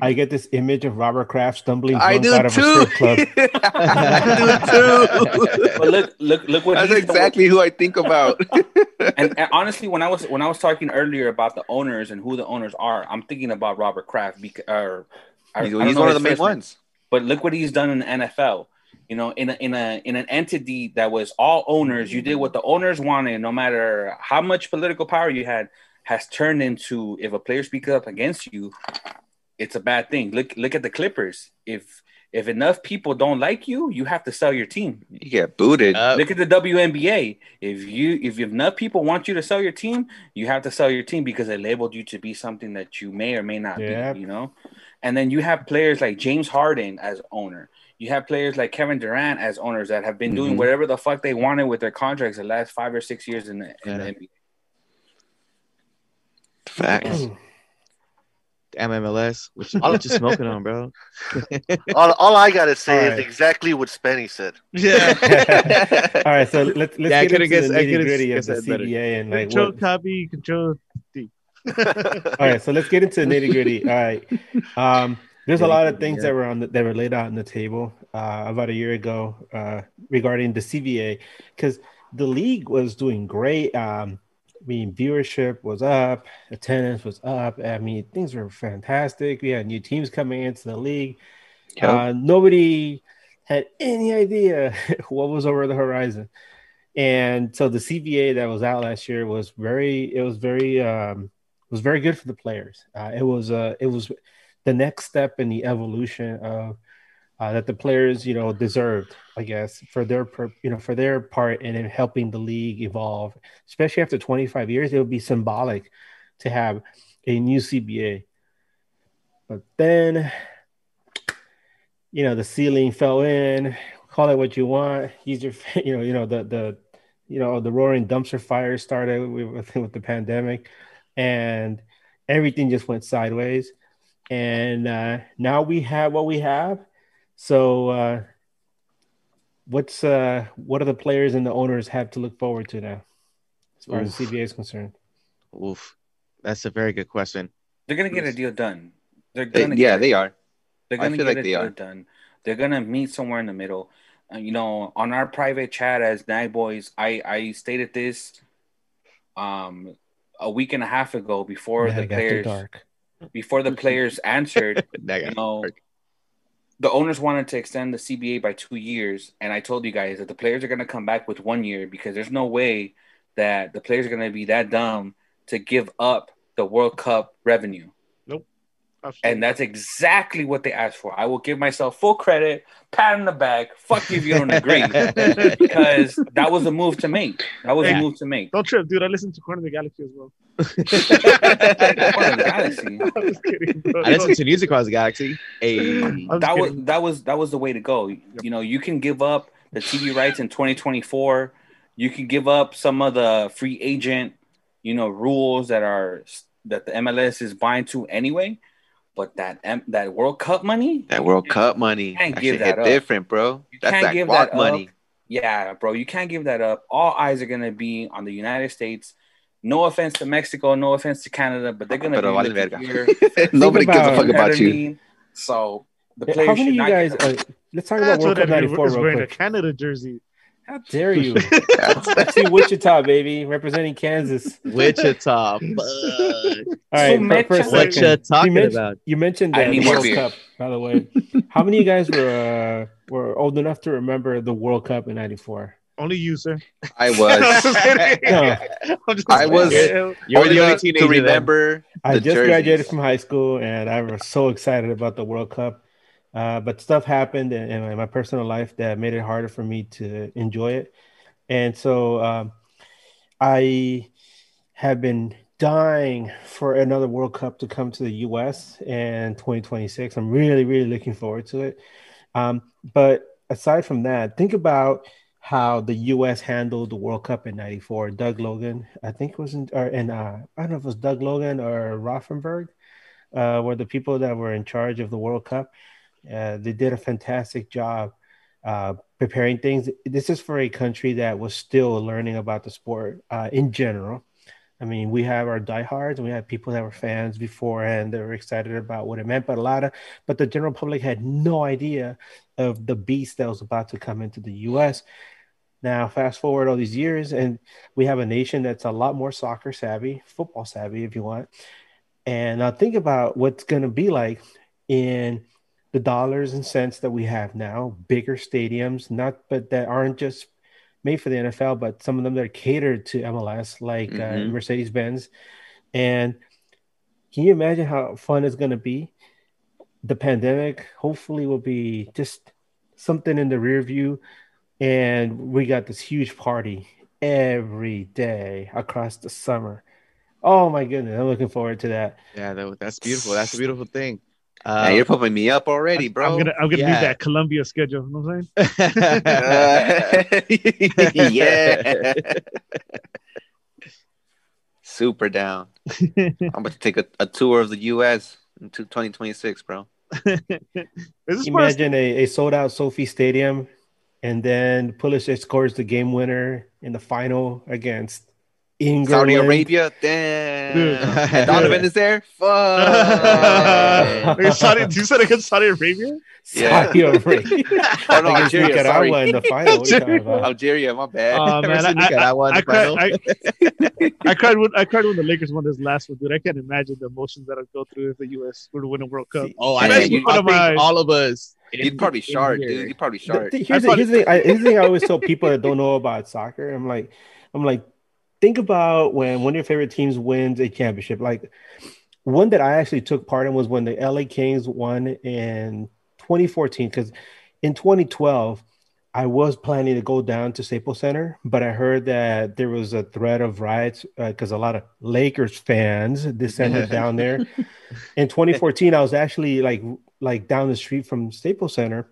I get this image of Robert Kraft stumbling I drunk do out of a too. strip club. [laughs] I do too. but look, look, look what That's he's- exactly who I think about. and, and honestly, when I was when I was talking earlier about the owners and who the owners are, I'm thinking about Robert Kraft because or, I- He's, I don't he's one of the main first name, ones. But look what he's done in the NFL. You know, in a in a in an entity that was all owners, you did what the owners wanted, no matter how much political power you had, has turned into if a player speaks up against you, it's a bad thing. Look look at the Clippers. If if enough people don't like you, you have to sell your team. You get booted. Uh, Look at the WNBA. If you if enough people want you to sell your team, you have to sell your team because they labeled you to be something that you may or may not Yeah. be. You know, and then you have players like James Harden as owner. You have players like Kevin Durant as owners that have been doing Mhm. whatever the fuck they wanted with their contracts the last five or six years in the, in the Yeah. NBA. Facts. MMLS. What you, what you smoking on, bro? [laughs] all, all I gotta say All is right. exactly what Spenny said. Yeah. [laughs] [laughs] All right, so let's let's Yeah, get could've into guessed- the nitty gritty of the that better. CBA and like Control what, copy, control D. All right, so let's get into the nitty gritty. All right, um, there's a lot of things Yeah. that were on the, that were laid out on the table uh, about a year ago uh, regarding the CBA because the league was doing great. Um, I mean, viewership was up, attendance was up. I mean, things were fantastic. We had new teams coming into the league. Yep. Uh, nobody had any idea [laughs] what was over the horizon. And so the CBA that was out last year was very, it was very, um, was very good for the players. Uh, it was, uh, it was the next step in the evolution of uh, that the players, you know, deserved, I guess, for their, you know, for their part in helping the league evolve. Especially after 25 years, it would be symbolic to have a new CBA. But then, you know, the ceiling fell in. Call it what you want. Use your, [laughs] you know, you know the the, you know, the roaring dumpster fire started with with the pandemic, and everything just went sideways. And uh, now we have what we have so, uh, what's uh, what do the players and the owners have to look forward to now, as far Oof. as CBA is concerned? Oof, that's a very good question. They're gonna get a deal done. They're gonna they, yeah, they are. They're gonna get like a deal are. done. They're gonna meet somewhere in the middle. Uh, you know, on our private chat as Nag Boys, I I stated this um a week and a half ago before the players before the players [laughs] answered. you know, dark the owners wanted to extend the CBA by two years, and I told you guys that the players are going to come back with one year because there's no way that the players are going to be that dumb to give up the World Cup revenue. Absolutely. And that's exactly what they asked for. I will give myself full credit, pat in the back. Fuck you if you don't agree, [laughs] because that was a move to make. That was yeah. a move to make. Don't trip, dude. I listened to Corner of the Galaxy as well. [laughs] Corner of the Galaxy. [laughs] I, kidding, I listened to Music Across the Galaxy. A that was that was that was the way to go. Yep. You know, you can give up the TV rights in 2024. You can give up some of the free agent, you know, rules that are that the MLS is buying to anyway but that that World Cup money, that World Cup money, you can't give that up. different, bro. You That's can't give that money. Up. Yeah, bro, you can't give that up. All eyes are gonna be on the United States. No offense to Mexico, no offense to Canada, but they're gonna Pero be vale here. [laughs] Nobody gives a fuck about you. So the players. How many of you guys? Uh, let's talk about World Cup '94 real quick. a Canada jersey. How dare you? [laughs] see Wichita, baby, representing Kansas. Wichita. [laughs] All right, so for, for what you talking you about? You mentioned the World Cup, by the way. How many of you guys were uh, were old enough to remember the World Cup in '94? Only you, sir. I was. [laughs] no. I was. You're the only teenager to remember. I just jerseys. graduated from high school, and I was so excited about the World Cup. Uh, but stuff happened in, in, my personal life that made it harder for me to enjoy it. And so um, I have been dying for another World Cup to come to the US in 2026. I'm really, really looking forward to it. Um, but aside from that, think about how the U.S. handled the World Cup in '94. Doug Logan, I think it was in, or and uh, I don't know if it was Doug Logan or Rothenberg, uh, were the people that were in charge of the World Cup. Uh, they did a fantastic job uh, preparing things. This is for a country that was still learning about the sport uh, in general. I mean, we have our diehards, and we have people that were fans beforehand that were excited about what it meant, but a lot of, but the general public had no idea of the beast that was about to come into the U.S. Now, fast forward all these years, and we have a nation that's a lot more soccer savvy, football savvy, if you want. And now think about what's going to be like in the dollars and cents that we have now, bigger stadiums, not but that aren't just made for the NFL, but some of them that are catered to MLS, like uh, mm-hmm. uh, Mercedes Benz. And can you imagine how fun it's going to be? The pandemic hopefully will be just something in the rear view, and we got this huge party every day across the summer. Oh my goodness, I'm looking forward to that. Yeah, that, that's beautiful. That's a beautiful thing. Uh, yeah, you're pumping me up already, bro. I'm gonna I'm gonna yeah. need that Colombia schedule. You know what I'm saying? uh, [laughs] yeah. [laughs] Super down. I'm about to take a, a tour of the U.S. in 2026, bro. [laughs] Imagine a, a sold out SoFi Stadium, and then Pulisic scores the game winner in the final against England. Saudi Arabia, damn. Dude. Donovan is there. [laughs] Fuck. Wait, Saudi, you said against Saudi Arabia? Saudi Arabia. [laughs] Oh no, Against Algeria. Nicaragua Sorry. in the final. What are you talking about? Algeria, my bad. Oh man, I, I, Nicaragua in I, the cried. I, [laughs] I cried when I cried when the Lakers won this last one, dude. I can't imagine the emotions that would go through if the U.S. were to win a World Cup. Oh, I, Imagine think, I think my- all of us. You'd probably in short, here. dude. You'd probably The- the- here's, I the, here's, the thing, I, here's the thing I always tell people that don't know about soccer. I'm like, I'm like, think about when one of your favorite teams wins a championship. Like one that I actually took part in was when the LA Kings won in 2014. Because in 2012, I was planning to go down to Staples Center, but I heard that there was a threat of riots uh, because a lot of Lakers fans descended down there. [laughs] In 2014, I was actually like like down the street from Staples Center,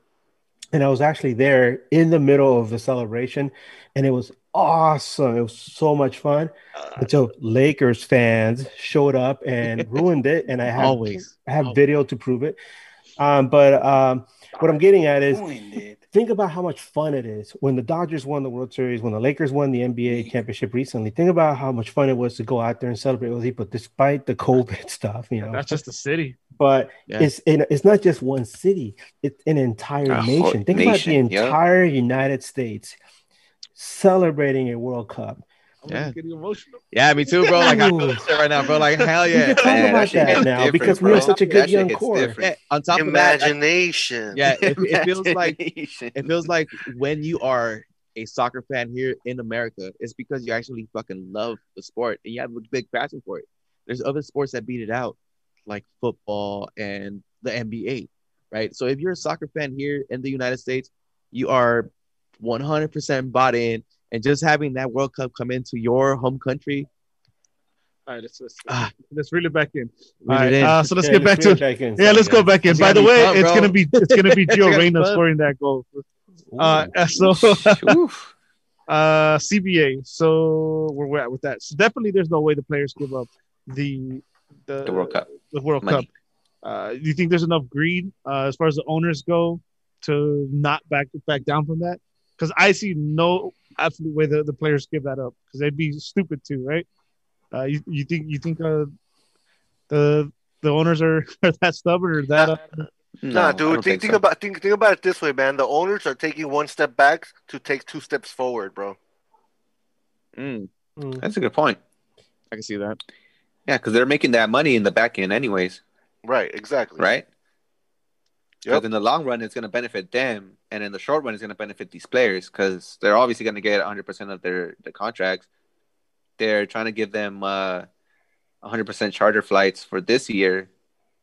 and I was actually there in the middle of the celebration, and it was awesome. It was so much fun until Lakers fans showed up and [laughs] ruined it, and I have Always. I have video to prove it. Um, but um, what I'm getting at is think about how much fun it is when the Dodgers won the World Series, when the Lakers won the NBA championship recently. Think about how much fun it was to go out there and celebrate with people, despite the COVID [laughs] stuff, you know. That's just the city. but Yeah. it's in, it's not just one city; it's an entire A nation. Think nation, about the yeah. entire United States celebrating a World Cup. I'm Yeah. getting emotional. Yeah, me too, bro. Like I'm Ooh. this shit right now, bro. Like [laughs] hell We yeah. can talk about that that now because we bro. have such a good young core. Yeah, on top of that, Imagination. yeah, it, it feels [laughs] like it feels like when you are a soccer fan here in America, it's because you actually fucking love the sport and you have a big passion for it. There's other sports that beat it out, like football and the NBA, right? So if you're a soccer fan here in the United States, you are 100% bought in, and just having that World Cup come into your home country, All right, let's let's, Ah. let's reel it back in. Reel All it right, in. uh, so let's Yeah, get back reel to it in. yeah, let's go back in. It's By the way, fun, it's bro. gonna be it's gonna be [laughs] It's Gio Reyna scoring that goal. Uh, [laughs] so uh, CBA. So where we're at with that. So definitely, there's no way the players give up the the, The World Cup. The World Money. Cup. Uh, do you think there's enough greed uh, as far as the owners go to not back back down from that? Because I see no absolute way the, the players give that up because they'd be stupid too, right? Uh, you, you think you think uh, the the owners are, [laughs] are that stubborn or that? Uh, No, Nah, dude. don't Think, think so. about think, think about it this way, man. The owners are taking one step back to take two steps forward, bro. Mm, Mm. That's a good point. I can see that. Yeah, because they're making that money in the back end, anyways, Right. Exactly. right? Because Yep. in the long run, it's going to benefit them, and in the short run, it's going to benefit these players because they're obviously going to get 100 percent of their the contracts. They're trying to give them uh, 100 percent charter flights for this year,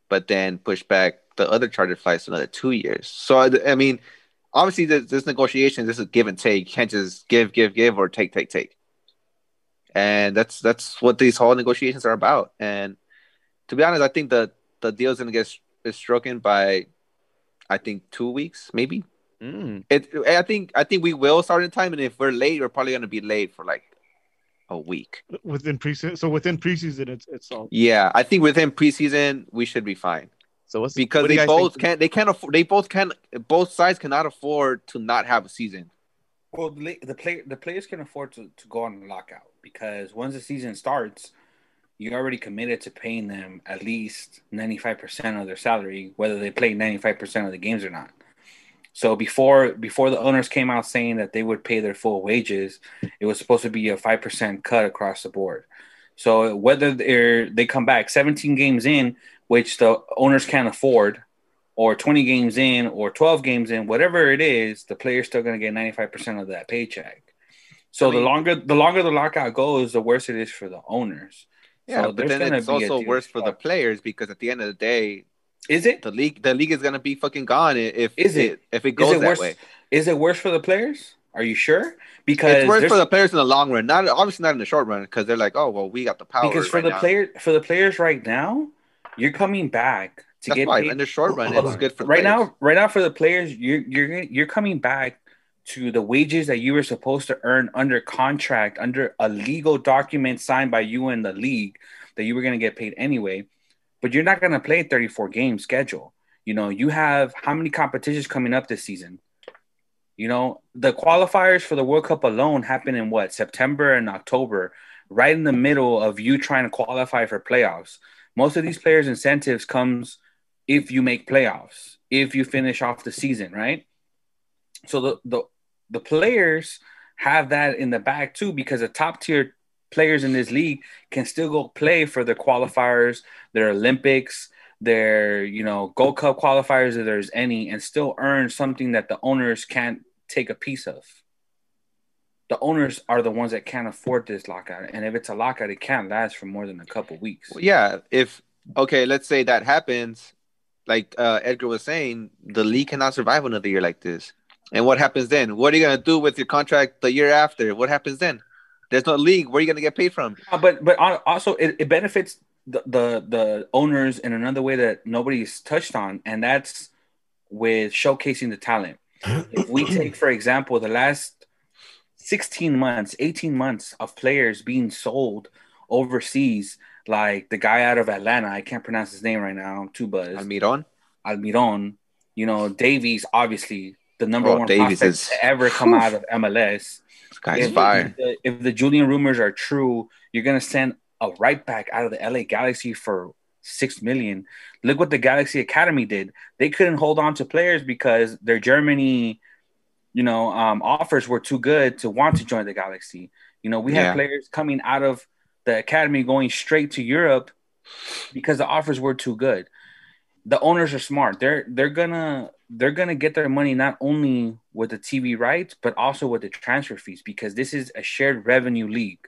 but then push back the other charter flights another two years. So I I mean, obviously, this, this negotiation, this is give and take. You can't just give, give, give, or take, take, take. And that's that's what these whole negotiations are about. And to be honest, I think the the deal is going to get is stricken by I think two weeks, maybe. Mm. It. I think. I think we will start in time, and if we're late, we're probably gonna be late for like a week. within preseason, so within preseason, it's it's all. Yeah, I think within preseason we should be fine So what's because what they both think- can't. They can't afford. They both can. Both sides cannot afford to not have a season. Well, the the play the players can afford to, to go on lockout because once the season starts, you already committed to paying them at least ninety five percent of their salary, whether they play ninety five percent of the games or not. So before before the owners came out saying that they would pay their full wages, it was supposed to be a five percent cut across the board. So whether they they come back seventeen games in, which the owners can't afford, or 20 games in or 12 games in, whatever it is, the player's still going to get 95% of that paycheck. So I mean- the longer the longer the lockout goes, the worse it is for the owners. Yeah, So but then it's also worse for the players because at the end of the day, Is it? the league the league is gonna be fucking gone if Is it? if it goes it that worse? way. Is it worse for the players? Are you sure? Because It's worse for the players in the long run. Not obviously not in the short run because they're like, oh well, we got the power. because for right the now. player for the players right now, you're coming back to That's get why paid. in the short run it's good for right players. now. Right now, for the players, you're you're you're coming back to the wages that you were supposed to earn under contract, under a legal document signed by you and the league that you were going to get paid anyway. But you're not going to play a 34 game schedule. You know, you have how many competitions coming up this season? You know, the qualifiers for the World Cup alone happen in what September and October. right in the middle of you trying to qualify for playoffs. Most of these players' incentives comes if you make playoffs, if you finish off the season, right? So the the the players have that in the back too because the top tier players in this league can still go play for their qualifiers, their Olympics, their you know Gold Cup qualifiers if there's any, and still earn something that the owners can't take a piece of. The owners are the ones that can't afford this lockout, and if it's a lockout, it can't last for more than a couple weeks. Well, yeah, if okay, let's say that happens, like uh, Edgar was saying, the league cannot survive another year like this. And what happens then? What are you gonna do with your contract the year after? What happens then? There's no league. Where are you gonna get paid from? Uh, but but also it, it benefits the, the the owners in another way that nobody's touched on, and that's with showcasing the talent. if we [clears throat] take, for example, the last 16 months, 18 months of players being sold overseas, like the guy out of Atlanta, I can't pronounce his name right now, too buzz. Almiron. Almiron. You know, Davies, obviously the number Oh, one Davies prospect is- to ever come out of MLS. This guy's If, fire. if the, if the Julian rumors are true, you're gonna send a right back out of the LA Galaxy for six million. Look what the Galaxy Academy did. They couldn't hold on to players because their Germany, you know, um, offers were too good to want to join the Galaxy. You know, we Yeah. had players coming out of the academy going straight to Europe because the offers were too good. The owners are smart. They're they're gonna they're gonna get their money not only with the TV rights but also with the transfer fees because this is a shared revenue league.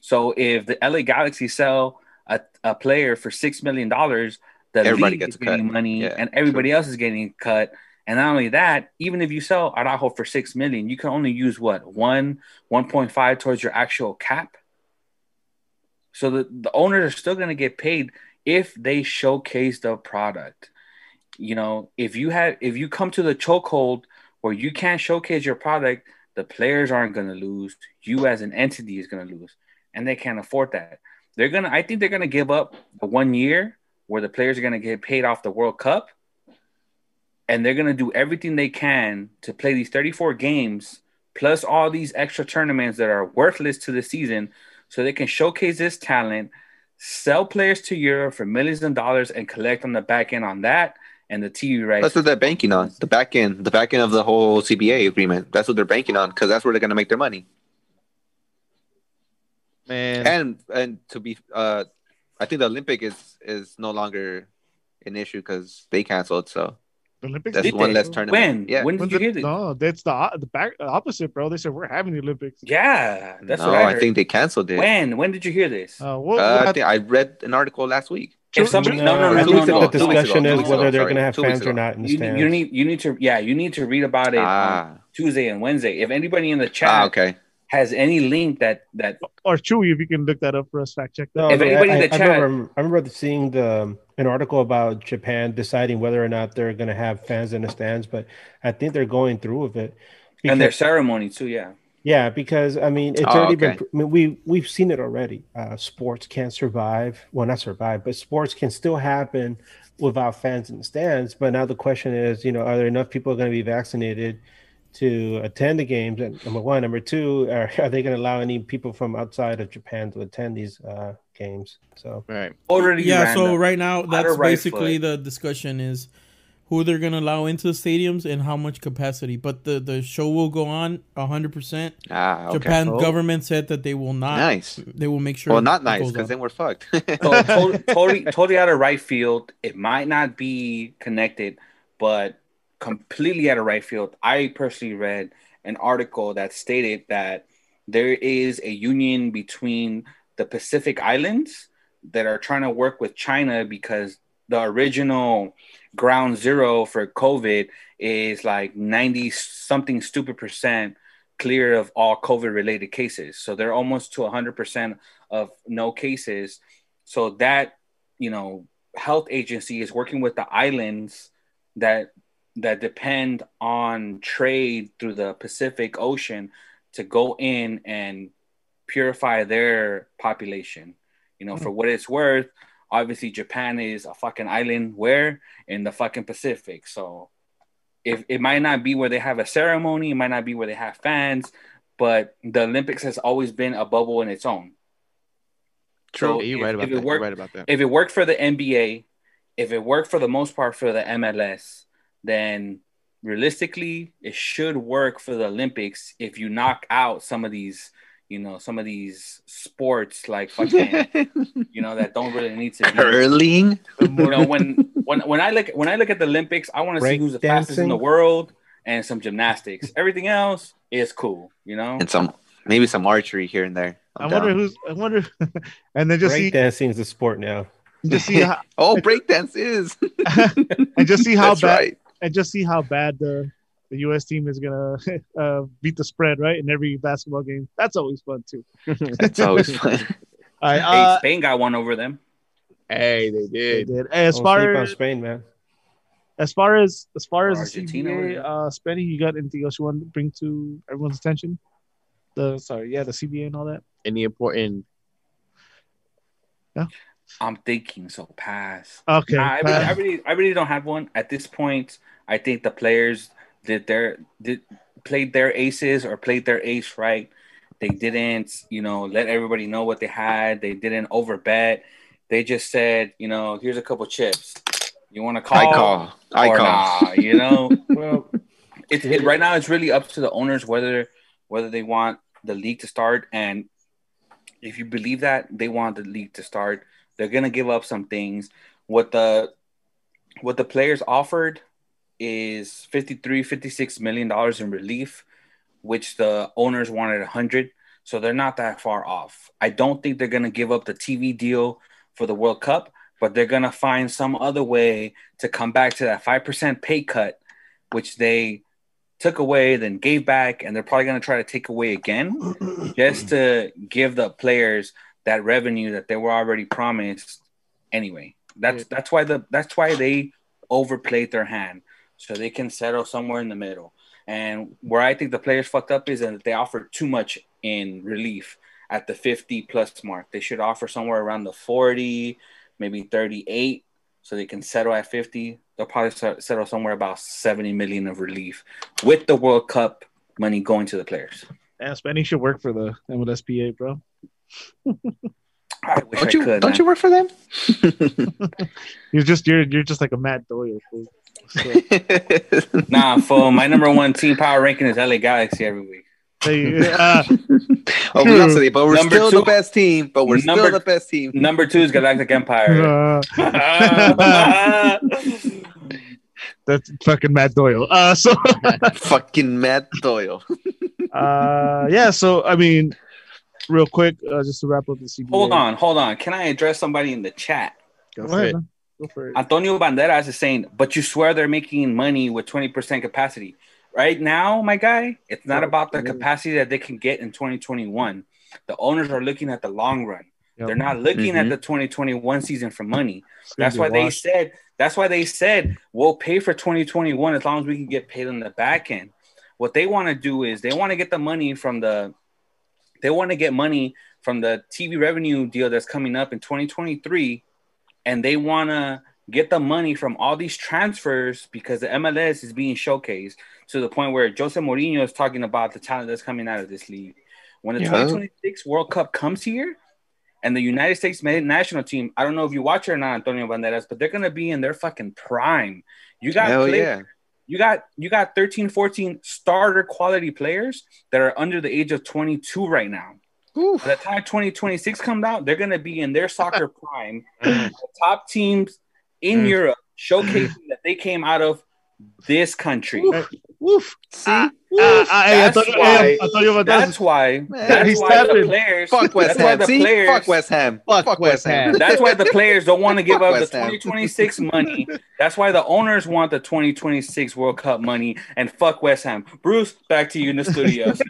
So if the LA Galaxy sell a, a player for six million dollars, the Everybody league gets is a cut. getting money Yeah, and everybody else is getting cut. And not only that, even if you sell Araujo for six million, you can only use what one, one point five towards your actual cap. So the, the owners are still gonna get paid if they showcase the product. You know, if you have if you come to the chokehold where you can't showcase your product, the players aren't gonna lose. You as an entity is gonna lose, and they can't afford that. They're gonna. I think they're gonna give up the one year where the players are gonna get paid off the World Cup, and they're gonna do everything they can to play these 34 games plus all these extra tournaments that are worthless to the season, so they can showcase this talent, sell players to Europe for millions of dollars, and collect on the back end on that and the TV rights. That's what they're banking on. The back end, the back end of the whole CBA agreement. That's what they're banking on because that's where they're gonna make their money. Man, And and to be, uh, I think the Olympic is is no longer an issue because they canceled. So The Olympics. that's Did one they? less tournament. When? Yeah. When did When you the- hear this? No, that's the the back the opposite, bro. They said we're having the Olympics. Yeah, that's no, what I, I, think they canceled it. When? When did you hear this? Uh, what, Uh, I what- think I read an article last week. If somebody, no, no, I no, two no, weeks think no, the discussion ago, is weeks whether ago, they're going to have two weeks fans or not in the You, stands. you need you need to yeah you need to read about it on Ah, Tuesday and Wednesday. If anybody in the chat ah, okay. has any link that that or Chewy, if you can look that up for us, fact check that. No, If but anybody I, in the I chat- remember, I remember seeing the an article about Japan deciding whether or not they're going to have fans in the stands, but I think they're going through with it. and their ceremony too. Yeah, yeah, because I mean, it's Oh, already okay. been. I mean, we we've seen it already. Uh, sports can't survive. Well, not survive, but sports can still happen without fans in the stands. But now the question is, you know, are there enough people going to be vaccinated to attend the games? And number one, number two, are, [laughs] are they going to allow any people from outside of Japan to attend these uh, games? So right. already yeah so right now that's basically foot. the discussion is who they're going to allow into the stadiums and how much capacity but the the show will go on 100% Ah, okay. japan Oh. government said that they will not Nice. they will make sure Well, not nice because then we're fucked. so [laughs] totally, totally, totally out of right field. It might not be connected, but completely out of right field. I personally read an article that stated that there is a union between the Pacific Islands that are trying to work with China because the original ground zero for COVID is like 90 something stupid percent clear of all COVID related cases. So they're almost to 100% of no cases. So that, you know, health agency is working with the islands that that depend on trade through the Pacific Ocean to go in and purify their population. You know, for hmm. what it's worth, obviously Japan is a fucking island where in the fucking Pacific. So if it might not be where they have a ceremony, it might not be where they have fans, but the Olympics has always been a bubble in its own. So you're if- right about if that. it You're right about that. if it worked for the NBA, if it worked for the most part for the MLS, then realistically, it should work for the Olympics if you knock out some of these, you know, some of these sports like [laughs] fucking, you know, that don't really need to be. Curling. You know, when [laughs] when when I look when I look at the Olympics, I want to see who's the fastest in the world and some gymnastics. Everything else is cool, you know. and some maybe some archery here and there. I I'm wonder down. who's. I wonder, [laughs] and then just see, Breakdancing is a sport now. just see how, oh, breakdance is. and just see how That's bad, right. and just see how bad the the U.S. team is gonna [laughs] uh, beat the spread, right? In every basketball game, that's always fun too. [laughs] It's always fun. [laughs] All right, hey, uh, Spain got one over them. hey, they did. they did. did. Hey, as Don't far as Spain, man. as far as as far as the CBA, yeah. uh, Spenny, you got anything else you want to bring to everyone's attention? The sorry, yeah, the CBA and all that. Any important? Yeah. I'm thinking so. Pass. Okay, Nah, I, really, I uh, really, I really don't have one at this point. I think the players did their did played their aces or played their ace right. They didn't, you know, let everybody know what they had. They didn't overbet. They just said, you know, here's a couple chips. You want to call? I call. I call. Nah, you know, [laughs] Well, it's it, right now. It's really up to the owners whether whether they want the league to start. And if you believe that they want the league to start, they're gonna give up some things. What the what the players offered is 53 56 million dollars in relief which the owners wanted 100 so they're not that far off. I don't think they're going to give up the tv deal for the world cup but they're going to find some other way to come back to that 5% pay cut which they took away then gave back and they're probably going to try to take away again [clears throat] just to give the players that revenue that they were already promised anyway. That's that's why the that's why they overplayed their hand so they can settle somewhere in the middle. And where I think the players fucked up is that they offered too much in relief at the 50 plus mark. They should offer somewhere around the 40, maybe 38, so they can settle at 50. They'll probably se- settle somewhere about 70 million of relief with the World Cup money going to the players. yeah, Spenny should work for the MLSPA, bro. I wish Don't I you could. don't man. you work for them? [laughs] You're just you're you're just like a Matt Doyle. fool. So, Nah, for my number one team power ranking is LA Galaxy every week. [laughs] uh, oh, we also, but we're Number still two- the best team. But we're Number- still the best team. Number two is Galactic Empire. uh, [laughs] that's fucking Matt Doyle. Uh, so [laughs] Fucking Matt Doyle. uh, yeah, so I mean, real quick, uh, just to wrap up the CBA. hold on, hold on. Can I address somebody in the chat? Go, for ahead, man. Go for it. Antonio Banderas is saying, but you swear they're making money with 20% capacity. Right now, my guy, it's not about the capacity that they can get in 2021. The owners are looking at the long run. Yep. They're not looking at Mhm. the 2021 season for money. That's be why they said. That's why they said we'll pay for 2021 as long as we can get paid on the back end. What they want to do is they want to get the money from the. They want to get money from the TV revenue deal that's coming up in 2023, and they want to get the money from all these transfers because the MLS is being showcased to the point where Jose Mourinho is talking about the talent that's coming out of this league. When the Yeah. 2026 World Cup comes here, and the United States national team, I don't know if you watch it or not, Antonio Banderas, but they're gonna be in their fucking prime. You got Hell play- yeah. you got you got 13, 14 starter quality players that are under the age of 22 right now. By the time 2026 comes out, they're gonna be in their soccer [laughs] prime. the top teams in Mm. Europe showcasing that they came out of this country. Woof. See, Ah, ah, hey, That's Antonio- why- hey, Antonio Banderas. That's why. Man, That's he's why the tapping. players. fuck West Ham. the See, players. fuck West Ham. Fuck West Ham. That's why the players don't want to [laughs] give up the West Ham. 2026 [laughs] money. That's why the owners want the 2026 World Cup money. And fuck West Ham. Bruce, back to you in the studio. [laughs]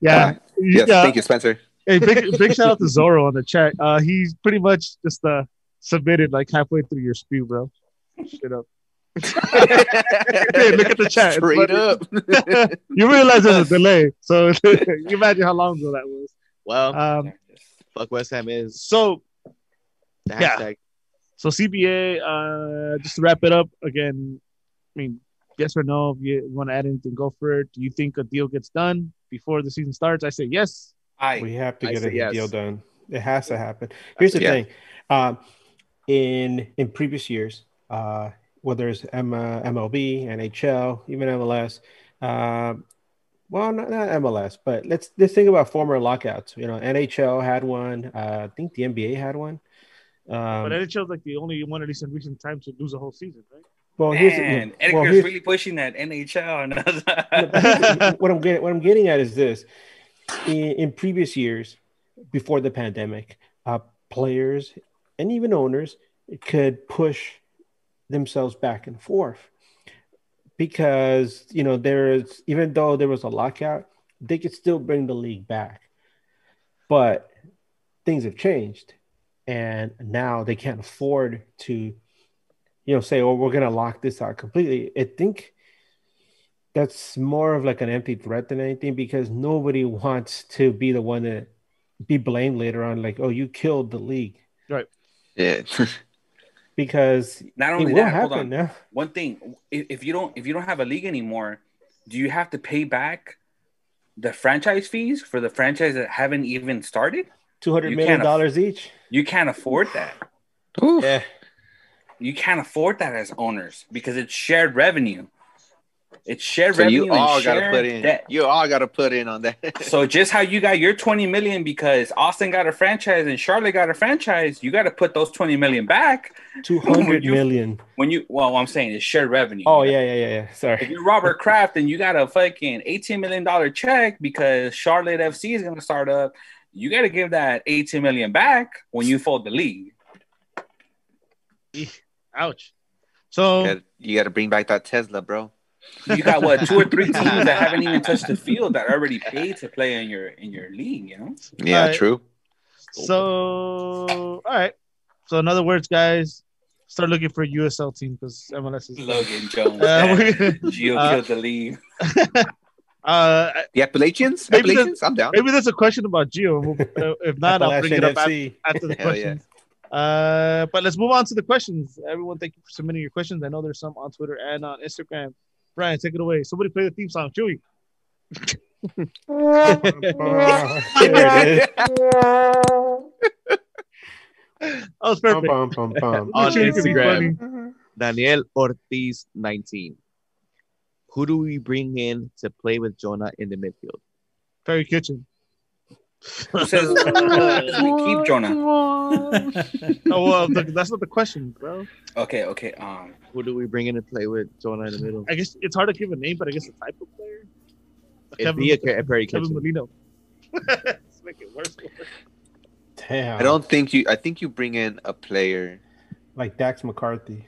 Yeah. Yes, yeah. thank you, Spencer. Hey, big big shout out to Zoro on the chat. Uh, he's pretty much just uh submitted like halfway through your spew, bro. Shut up. Hey, look at the chat. Straight up. [laughs] You realize there's a delay, so you [laughs] imagine how long ago that was. Well, Um, fuck West Ham is so the Yeah. hashtag. so CBA. Uh, just to wrap it up again. I mean, yes or no? If you want to add anything, go for it. Do you think a deal gets done before the season starts? I say yes. I We have to I get a yes. deal done. It has to happen. Here's the Yeah. thing. Um, in in previous years, uh, whether it's M- uh, MLB, NHL, even MLS, uh, well, not, not MLS, but let's let's think about former lockouts. You know, NHL had one. Uh, I think the NBA had one. Um, But NHL's like the only one, at least in recent times, to lose a whole season, right? well, here's the- Man, well, Edgar's here's- really pushing that NHL. [laughs] What I'm getting what I'm getting at is this: in, in previous years, before the pandemic, uh, players and even owners could push themselves back and forth because you know there's even though there was a lockout, they could still bring the league back, but things have changed, and now they can't afford to, you know, say, "Oh, we're gonna lock this out completely." I think that's more of like an empty threat than anything because nobody [laughs] wants to be the one to be blamed later on, like, "Oh, you killed the league," Right. Yeah. [laughs] because Not it only will that, hold on. now. One thing, if, if you don't if you don't have a league anymore, do you have to pay back the franchise fees for the franchise that haven't even started? Two hundred You million can't aff- dollars each. You can't afford that. Oof. Yeah, You can't afford that as owners because it's shared revenue. It's shared So revenue you all gotta put in. debt. You all gotta put in on that. [laughs] So just how you got your 20 million because Austin got a franchise and Charlotte got a franchise, you got to put those 20 million back Two hundred million. when you well I'm saying it's shared revenue. Oh yeah, yeah, yeah, yeah. If you're Robert Kraft and you got a fucking 18 million dollar check because Charlotte FC is going to start up, you got to give that 18 million back when you fold the league. Ouch. So you got to bring back that Tesla, bro. You got what two or three [laughs] teams that haven't even touched the field that already paid to play in your in your league, you know? Yeah, Alright. true. So, all right. So, in other words, guys, start looking for a USL team because MLS is. Logan Jones. Uh, yeah. [laughs] we- Gio uh, killed the league. [laughs] uh, The Appalachians? Maybe the- Appalachians? I'm down. maybe there's a question about Gio. We'll, uh, if not, I'll bring it up after, after the Hell yeah. questions. Uh, but let's move on to the questions. Everyone, thank you for submitting your questions. I know there's some on Twitter and on Instagram. Brian, take it away. Somebody play the theme song, Chewy. There it is. That was Bum, perfect. bum, bum, bum. On Chewy could be Instagram. Uh-huh. Daniel Ortiz 19. Who do we bring in to play with Jonah in the midfield? Perry Kitchen. Who says, who says we keep Jonah? [laughs] Oh well, th- that's not the question, bro. Okay, okay. Um, Who do we bring in to play with Jonah in the middle? I guess it's hard to give a name, but I guess the type of player. It'd be a, a Perry Kevin Kitchen. Molino. [laughs] Let's make it worse. Damn. I don't think you. I think you bring in a player, like Dax McCarty.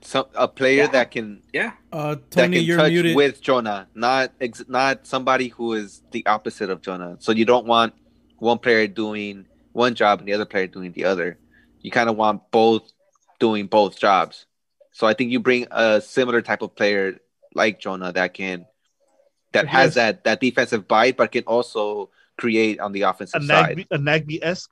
some a player Yeah. that can yeah. Uh, that Tony, can you're touch muted. with Jonah, not ex- not somebody who is the opposite of Jonah. So you don't want one player doing one job and the other player doing the other. You kind of want both doing both jobs. So I think you bring a similar type of player like Jonah that can that Yes. has that that defensive bite, but can also create on the A offensive side. Nagbe, a Nagbe esque.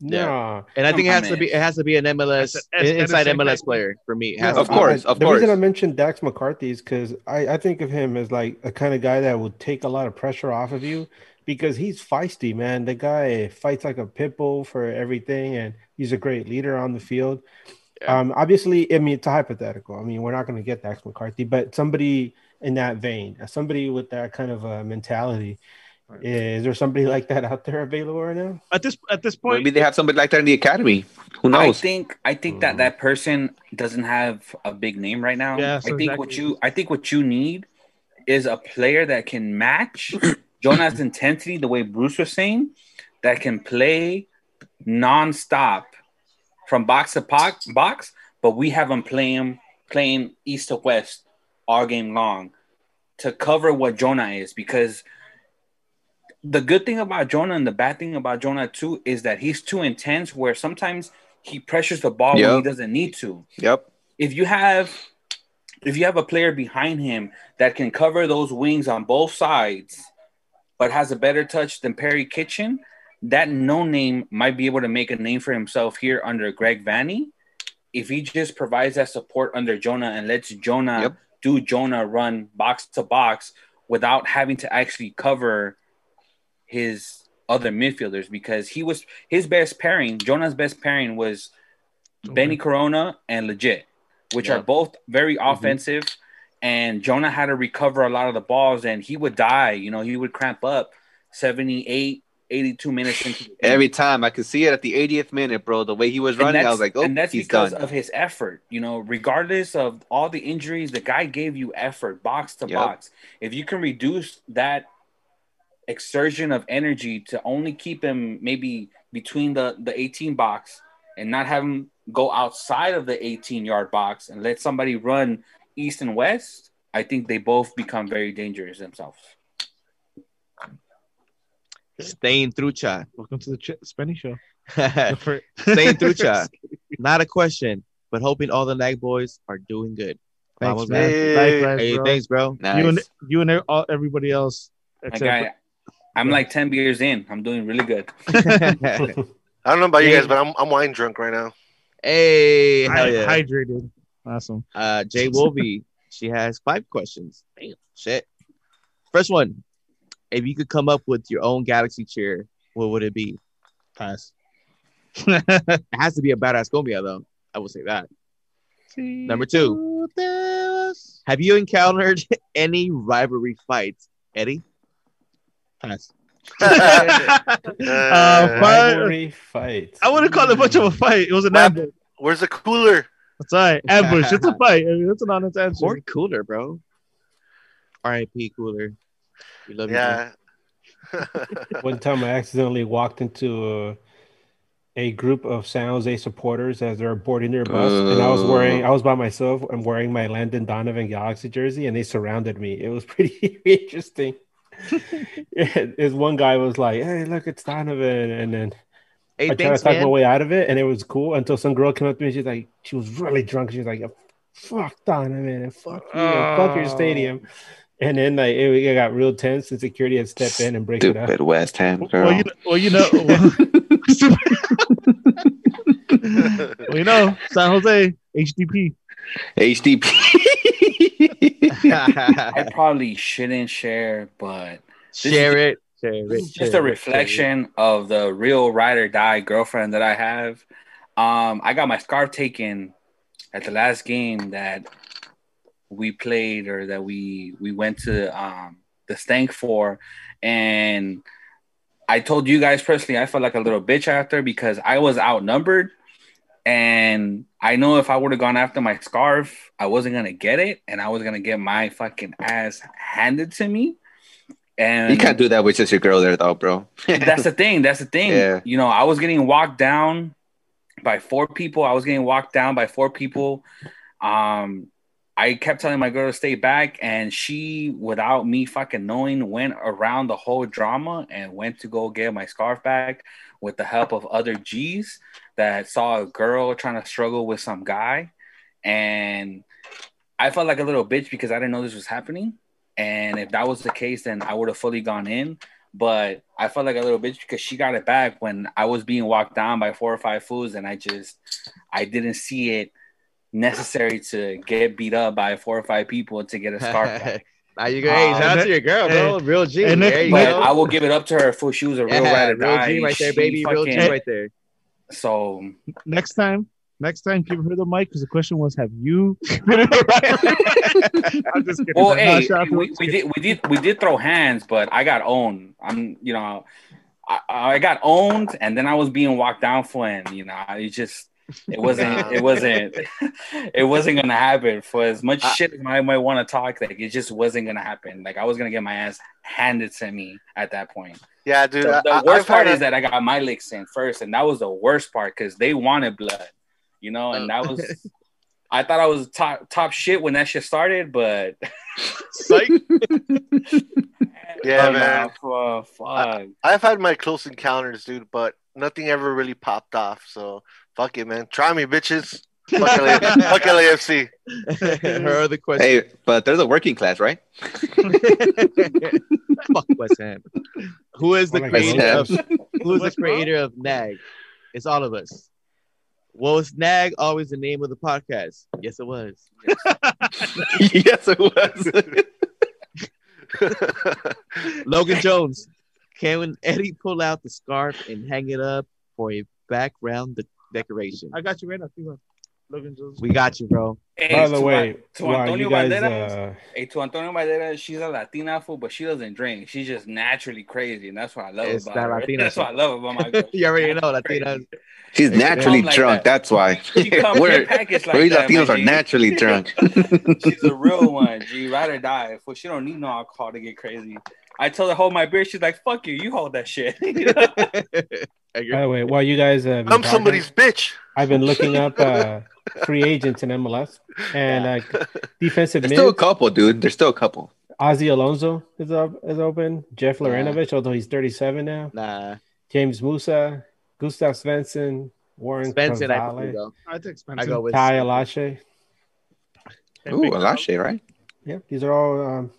Yeah. No. And I think it has on, to be it has to be an MLS That's inside MLS same player for me. It has No, Of to be. course, the reason I mentioned Dax McCarty is because I, I think of him as like a kind of guy that will take a lot of pressure off of you because he's feisty, man. The guy fights like a pit bull for everything, and he's a great leader on the field. Yeah. Um, obviously, I mean it's a hypothetical. I mean we're not going to get Dax McCarty, but somebody in that vein, somebody with that kind of a mentality. Is there somebody like that out there available right now? At this at this point, Maybe they have somebody like that in the academy. Who knows? I think I think that Mhm. that person doesn't have a big name right now. Yeah, I so think what you I think what you need is a player that can match [clears throat] Jonah's intensity, the way Bruce was saying, that can play nonstop from box to box, box but we have him playing playing east to west all game long to cover what Jonah is because the good thing about Jonah and the bad thing about Jonah too is that he's too intense where sometimes he pressures the ball when he doesn't need to. Yep. If you have if you have a player behind him that can cover those wings on both sides but has a better touch than Perry Kitchen, that no name might be able to make a name for himself here under Greg Vanney. If he just provides that support under Jonah and lets Jonah Yep. do Jonah run box to box without having to actually cover his other midfielders because he was his best pairing. Jonah's best pairing was okay. Benny Corona and Lletget, which are both very mm-hmm. And Jonah had to recover a lot of the balls, and he would die. You know, he would cramp up 78, 82 minutes into every time I could see it at the 80th minute, bro. The way he was running, I was like, oh, and that's because done. of his effort. You know, regardless of all the injuries, the guy gave you effort, box to yep. box. If you can reduce that exertion of energy to only keep him maybe between the the 18 box and not have him go outside of the 18 yard box and let somebody run east and west, I think they both become very dangerous themselves. Staying through chat. Welcome to the Ch- Spanish show. [laughs] Staying through chat. [laughs] Not a question, but hoping all the lag boys are doing good. Thanks, man. Hey, hey bro. thanks, bro. Nice. You and you and all, everybody else. Except I'm like 10 beers in. I'm doing really good. [laughs] I don't know about you guys, but I'm, I'm wine drunk right now. Hey, hell yeah. hydrated. Awesome. Uh, Jay Wolby, she has five questions. Damn, shit. First one if you could come up with your own galaxy chair, what would it be? Pass. [laughs] it has to be a badass Gomia, though. I will say that. Number two, have you encountered [laughs] any rivalry fights, Eddie? Pass. [laughs] uh, rivalry fight. I wouldn't call it much of a fight. It was an ambush. Where's the cooler? That's right. [laughs] Ambush. it's a fight. I mean, it's an honest answer. Or cooler, bro. R.I.P. Cooler. We love yeah. you. [laughs] One time I accidentally walked into a, a group of San Jose supporters as they're boarding their bus, uh, and I was wearing, I was by myself. I'm wearing my Landon Donovan Galaxy jersey, and they surrounded me. It was [laughs] pretty interesting. Is one guy was like, "Hey, look, it's Donovan," and then hey, I tried to talk man. my way out of it, and it was cool until some girl came up to me. She's like, she was really drunk. She was like, "Fuck Donovan and fuck you, and fuck your oh. stadium." And then like it, it, got real tense, and security had stepped in and break Stupid it up. West Ham girl. Well, you know, well, you [laughs] know, well, you know, San Jose HDP. HDP. [laughs] [laughs] I probably shouldn't share, but share it. It. Just a reflection of the real ride or die girlfriend that I have. Um, I got my scarf taken at the last game that we played or that we we went to um, the stank for, and I told you guys personally I felt like a little bitch after because I was outnumbered, and I know if I would have gone after my scarf, I wasn't gonna get it, and I was gonna get my fucking ass handed to me. And you can't do that with just your girl there, though, bro. [laughs] that's the thing. That's the thing. Yeah. You know, I was getting walked down by four people. I was getting walked down by four people. Um, I kept telling my girl to stay back, and she, without me fucking knowing, went around the whole drama and went to go get my scarf back with the help of other G's that saw a girl trying to struggle with some guy. And I felt like a little bitch because I didn't know this was happening. And if that was the case, then I would have fully gone in. But I felt like a little bitch because she got it back when I was being walked down by four or five fools, and I just I didn't see it necessary to get beat up by four or five people to get a scarf [laughs] Now you go, hey, shout out to your girl, bro. Real G. And there you go. I will give it up to her for she was a real yeah, ride Real G right there, baby. Fucking, real G right there. So next time, next time, give her the mic because the question was, have you? [laughs] [laughs] I'm just kidding. Well, hey, we, we did, we did, we did throw hands, but I got owned. I'm, you know, I, I got owned, and then I was being walked down for, and you know, it just it wasn't. [laughs] it wasn't. It wasn't gonna happen. For as much I, shit as I might want to talk, like it just wasn't gonna happen. Like I was gonna get my ass handed to me at that point. Yeah, dude. The, the I, worst part is that I got my licks in first, and that was the worst part because they wanted blood, you know, and oh. that was. [laughs] I thought I was top top shit when that shit started, but psych. [laughs] yeah, oh, man. Oh, fuck. I, I've had my close encounters, dude, but nothing ever really popped off. So Fuck it, man. Try me, bitches. Fuck, LA, [laughs] fuck LAFC. Her other question. Hey, but there's a working class, right? fuck West Ham. Who is the creator of Who is the creator of Nag? It's all of us. Well, was Nag always the name of the podcast? Yes, it was. [laughs] yes, it was. [laughs] Logan Jones. Can Eddie pull out the scarf and hang it up for a background de- decoration? I got you right now. Keep on. Logan Jones. We got you, bro. Hey, By the to, way, to while Antonio you guys, Banderas, uh, hey, to Antonio Banderas, she's a Latina fool, but she doesn't drink. She's just naturally crazy, and that's what I love It's about that her. Latina That's what I love about my girl. [laughs] you already know Naturally Latinas. She's naturally come like drunk. that. That's why. She comes We're, in packaged like we Latinos my are naturally [laughs] drunk. She's a real [laughs] one, G. Ride or die. Fool, she don't need no alcohol to get crazy. I told her hold my beer. She's like, "Fuck you, you hold that shit." by the way, while you guys, uh, I'm talking, somebody's bitch. I've been looking up uh, free agents in MLS and uh, defensive [laughs] There's still a couple, dude. There's still a couple. Ozzie Alonso is up is open. Jeff Larentowicz, although he's 37 now. nah, James Musa, Gustav Svensson, Warren Spencer. I Cavale, could go. I take I go with Ty Alashe. And Ooh, Big Alashe, right? Yeah, these are all um,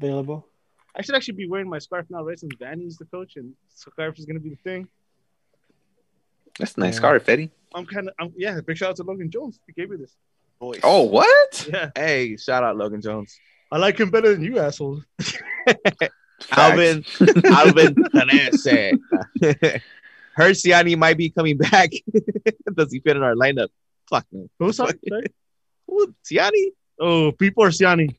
available. I should actually be wearing my scarf now, right? Since Vanney's the coach and scarf is gonna be the thing. That's a nice Yeah. scarf, Eddie. I'm kind of, I'm, yeah. Big shout out to Logan Jones. He gave me this. Voice. Oh, what? Yeah, Hey, shout out Logan Jones. I like him better than you, asshole. [laughs] Alvin, [laughs] Alvin Canese. [laughs] Herciani might be coming back. Does he fit in our lineup? Fuck no. Who's sorry? sorry? Who, Ciani? Oh, Pipo or Siani?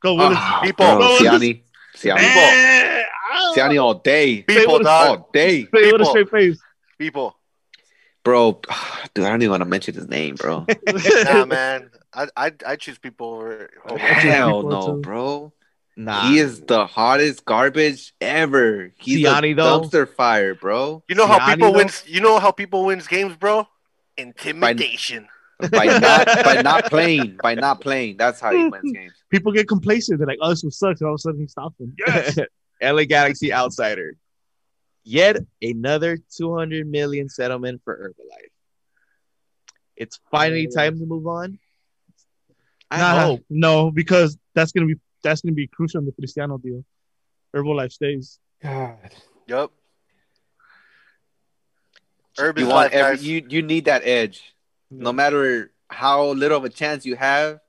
Go Willis. Ah, Pipo. bro, Bro, Siani. Siani. Eh, ah. Siani all day. Pipo, dog. All day. Say with a People. straight face. People. Bro, [sighs] dude, I don't even want to mention his name, bro. [laughs] Nah, man. I I I choose Pipo over. over Hell people no, too. bro. Nah. He is the hottest garbage ever. He's Siani, a though? dumpster fire, bro. You know how Siani, people though? wins. You know how Pipo wins games, bro. Intimidation. By [laughs] not by not playing. By not playing. That's how he wins games. People get complacent. They're like, "Oh, this one sucks," and all of a sudden he stops them. Yes. [laughs] LA Galaxy outsider. Yet another 200 million settlement for Herbalife. It's finally oh. time to move on. I Nah, hope. no, because that's gonna be that's gonna be crucial in the Cristiano deal. Herbalife stays. God. Yep. Urban You want every, guys. you you need that edge. No matter how little of a chance you have,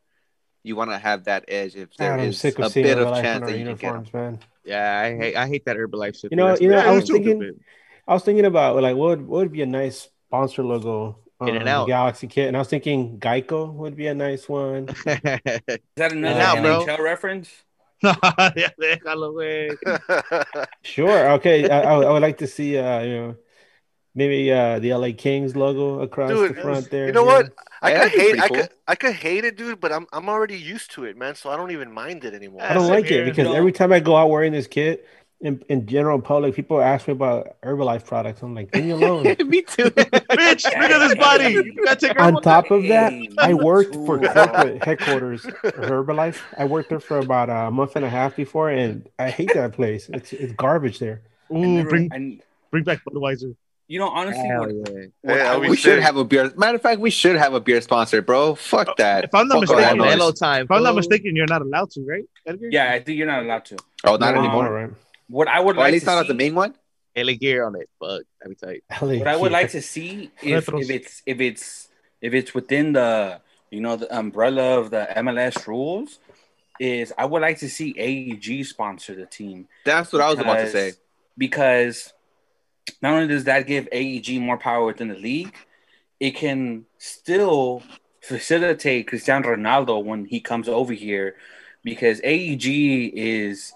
you want to have that edge. If there God, I'm is sick a of seeing bit of chance that you can get 'em. uniforms, man. Yeah, I hate I hate that Herbalife shit. You know- you know, I was too thinking- I was thinking about like what would, what would be a nice sponsor logo on In and out. Galaxy kit, and I was thinking Geico would be a nice one. [laughs] Is that another Now, bro. NHL reference? Ya déjalo, güey. Sure. Okay. I, I, would- I would like to see, uh, you know, maybe uh, the LA Kings logo across Dude, the front there. you know what? I Yeah, could hate. pretty I could. I could hate it, dude. But I'm. I'm already used to it, man. So I don't even mind it anymore. I don't like it because every time I go out wearing this kit, in, in general public, people ask me about Herbalife products. I'm like, leave me alone. [laughs] Me too. [laughs] Bitch, look at this body. You gotta take her On one top of that, I worked too, for corporate headquarters Herbalife. I worked there for about a month and a half before, and I hate that place. It's it's garbage there. I Ooh, never- bring and bring back Budweiser. You know, honestly, Hell what, yeah. what Yeah, I we We should have a beer. Matter of fact, we should have a beer sponsor, bro. Fuck uh, that. If I'm not Fuck mistaken, noise. Hello time. If I'm not mistaken, you're not allowed to, right, Edgar? yeah, I think you're not allowed to. Oh, not No, anymore. right? What I would Or at like least to not see, the main one. LA gear on it. Fuck. That'd be tight. LA what I would like to see if, if it's if it's if it's within the you know the umbrella of the MLS rules is I would like to see AEG sponsor the team That's what I was about to say. because not only does that give AEG more power within the league, it can still facilitate Cristiano Ronaldo when he comes over here because AEG is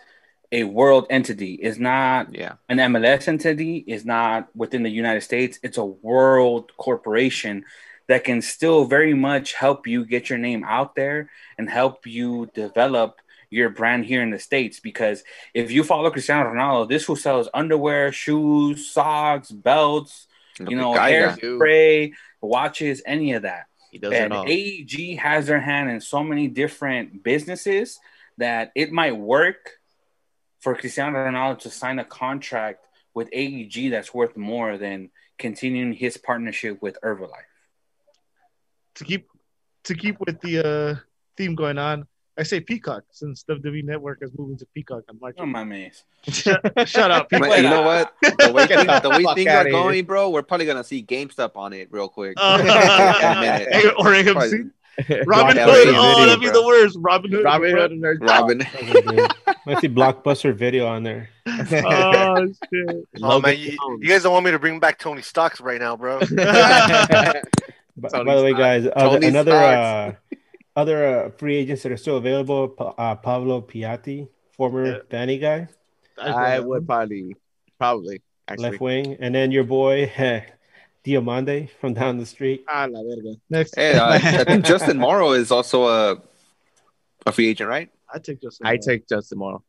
a world entity. It's not Yeah. an MLS entity, it's not within the United States. It's a world corporation that can still very much help you get your name out there and help you develop your brand here in the States. Because if you follow Cristiano Ronaldo, this who sells underwear, shoes, socks, belts, you know, Guy, hairspray, watches, any of that. He does it And. AEG has their hand in so many different businesses that it might work for Cristiano Ronaldo to sign a contract with AEG that's worth more than continuing his partnership with Herbalife. To keep to keep with the uh, theme going on, I say Peacock since the WWE Network is moving to Peacock on March. Oh my man. Shut up, Man, Peacock. you know what? The way, [laughs] things, the the way things outta are here. going, bro, we're probably gonna see GameStop on it real quick. Uh, [laughs] In a [laughs] or AMC. Robin Hood. that Oh, video, that'd be bro. the worst. Robin Hood. Robin Hood and Nerd Robin. I see blockbuster video on there. oh shit! Oh man, you, you guys don't want me to bring back Tony Stocks right now, bro. By, by the way, guys, other, Tony another uh, Starks. Other uh, free agents that are still available. Pa- Uh, Pablo Piatti, former Yeah. Danny guy, I would probably, probably actually. left wing, and then your boy [laughs] Diomande from down the street. Ah, la verga. Next, Hey, uh, [laughs] I think Justin Morrow is also a a free agent, right? I take Justin. I Morrow. take Justin tomorrow.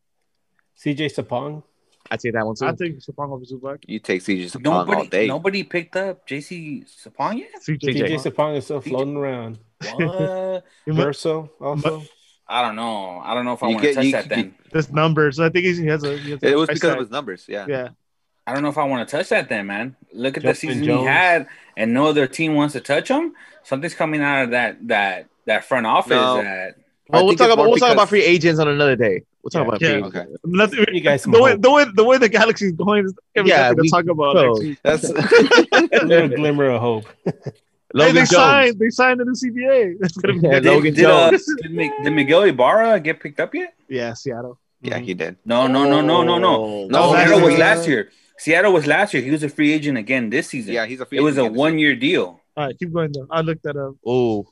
CJ Sapong. I take that one too. I take Sapong over Zubak. You take CJ Sapong all Nobody, day. nobody picked up JC Sapong yet. CJ. CJ CJ. Sapong is still floating around. What? [laughs] Verso also. I don't know. I don't know if I You want to touch you- that. Then This numbers. I think he has a. He has a It was price because of his numbers. Yeah. Yeah. I don't know if I want to touch that. Then, man, look at the season Jones. he had, and no other team wants to touch him. Something's coming out of that that that front office. No. That I Well, we'll talk about we'll talk about free agents on another day. We'll talk Yeah. about Yeah. free Okay. agents. Nothing, You guys [laughs] the way, the way the way the galaxy's going is gonna Yeah, nothing to we- talk about. bro. next. That's A [laughs] little glimmer of hope. Hey, they Jones. signed. They signed in the CBA. That's gonna be Yeah, good. did, Logan did, uh, did, Mi- did Miguel Ibarra get picked up yet? Yeah, Seattle. yeah, he did. No, no, no, no, no, no. Oh, No, Seattle was last year. Seattle was last year. He was a free agent again this season. Yeah, he's a free. Agent. It was a agent again this one year deal. All right, keep going though. I looked that up. Oh,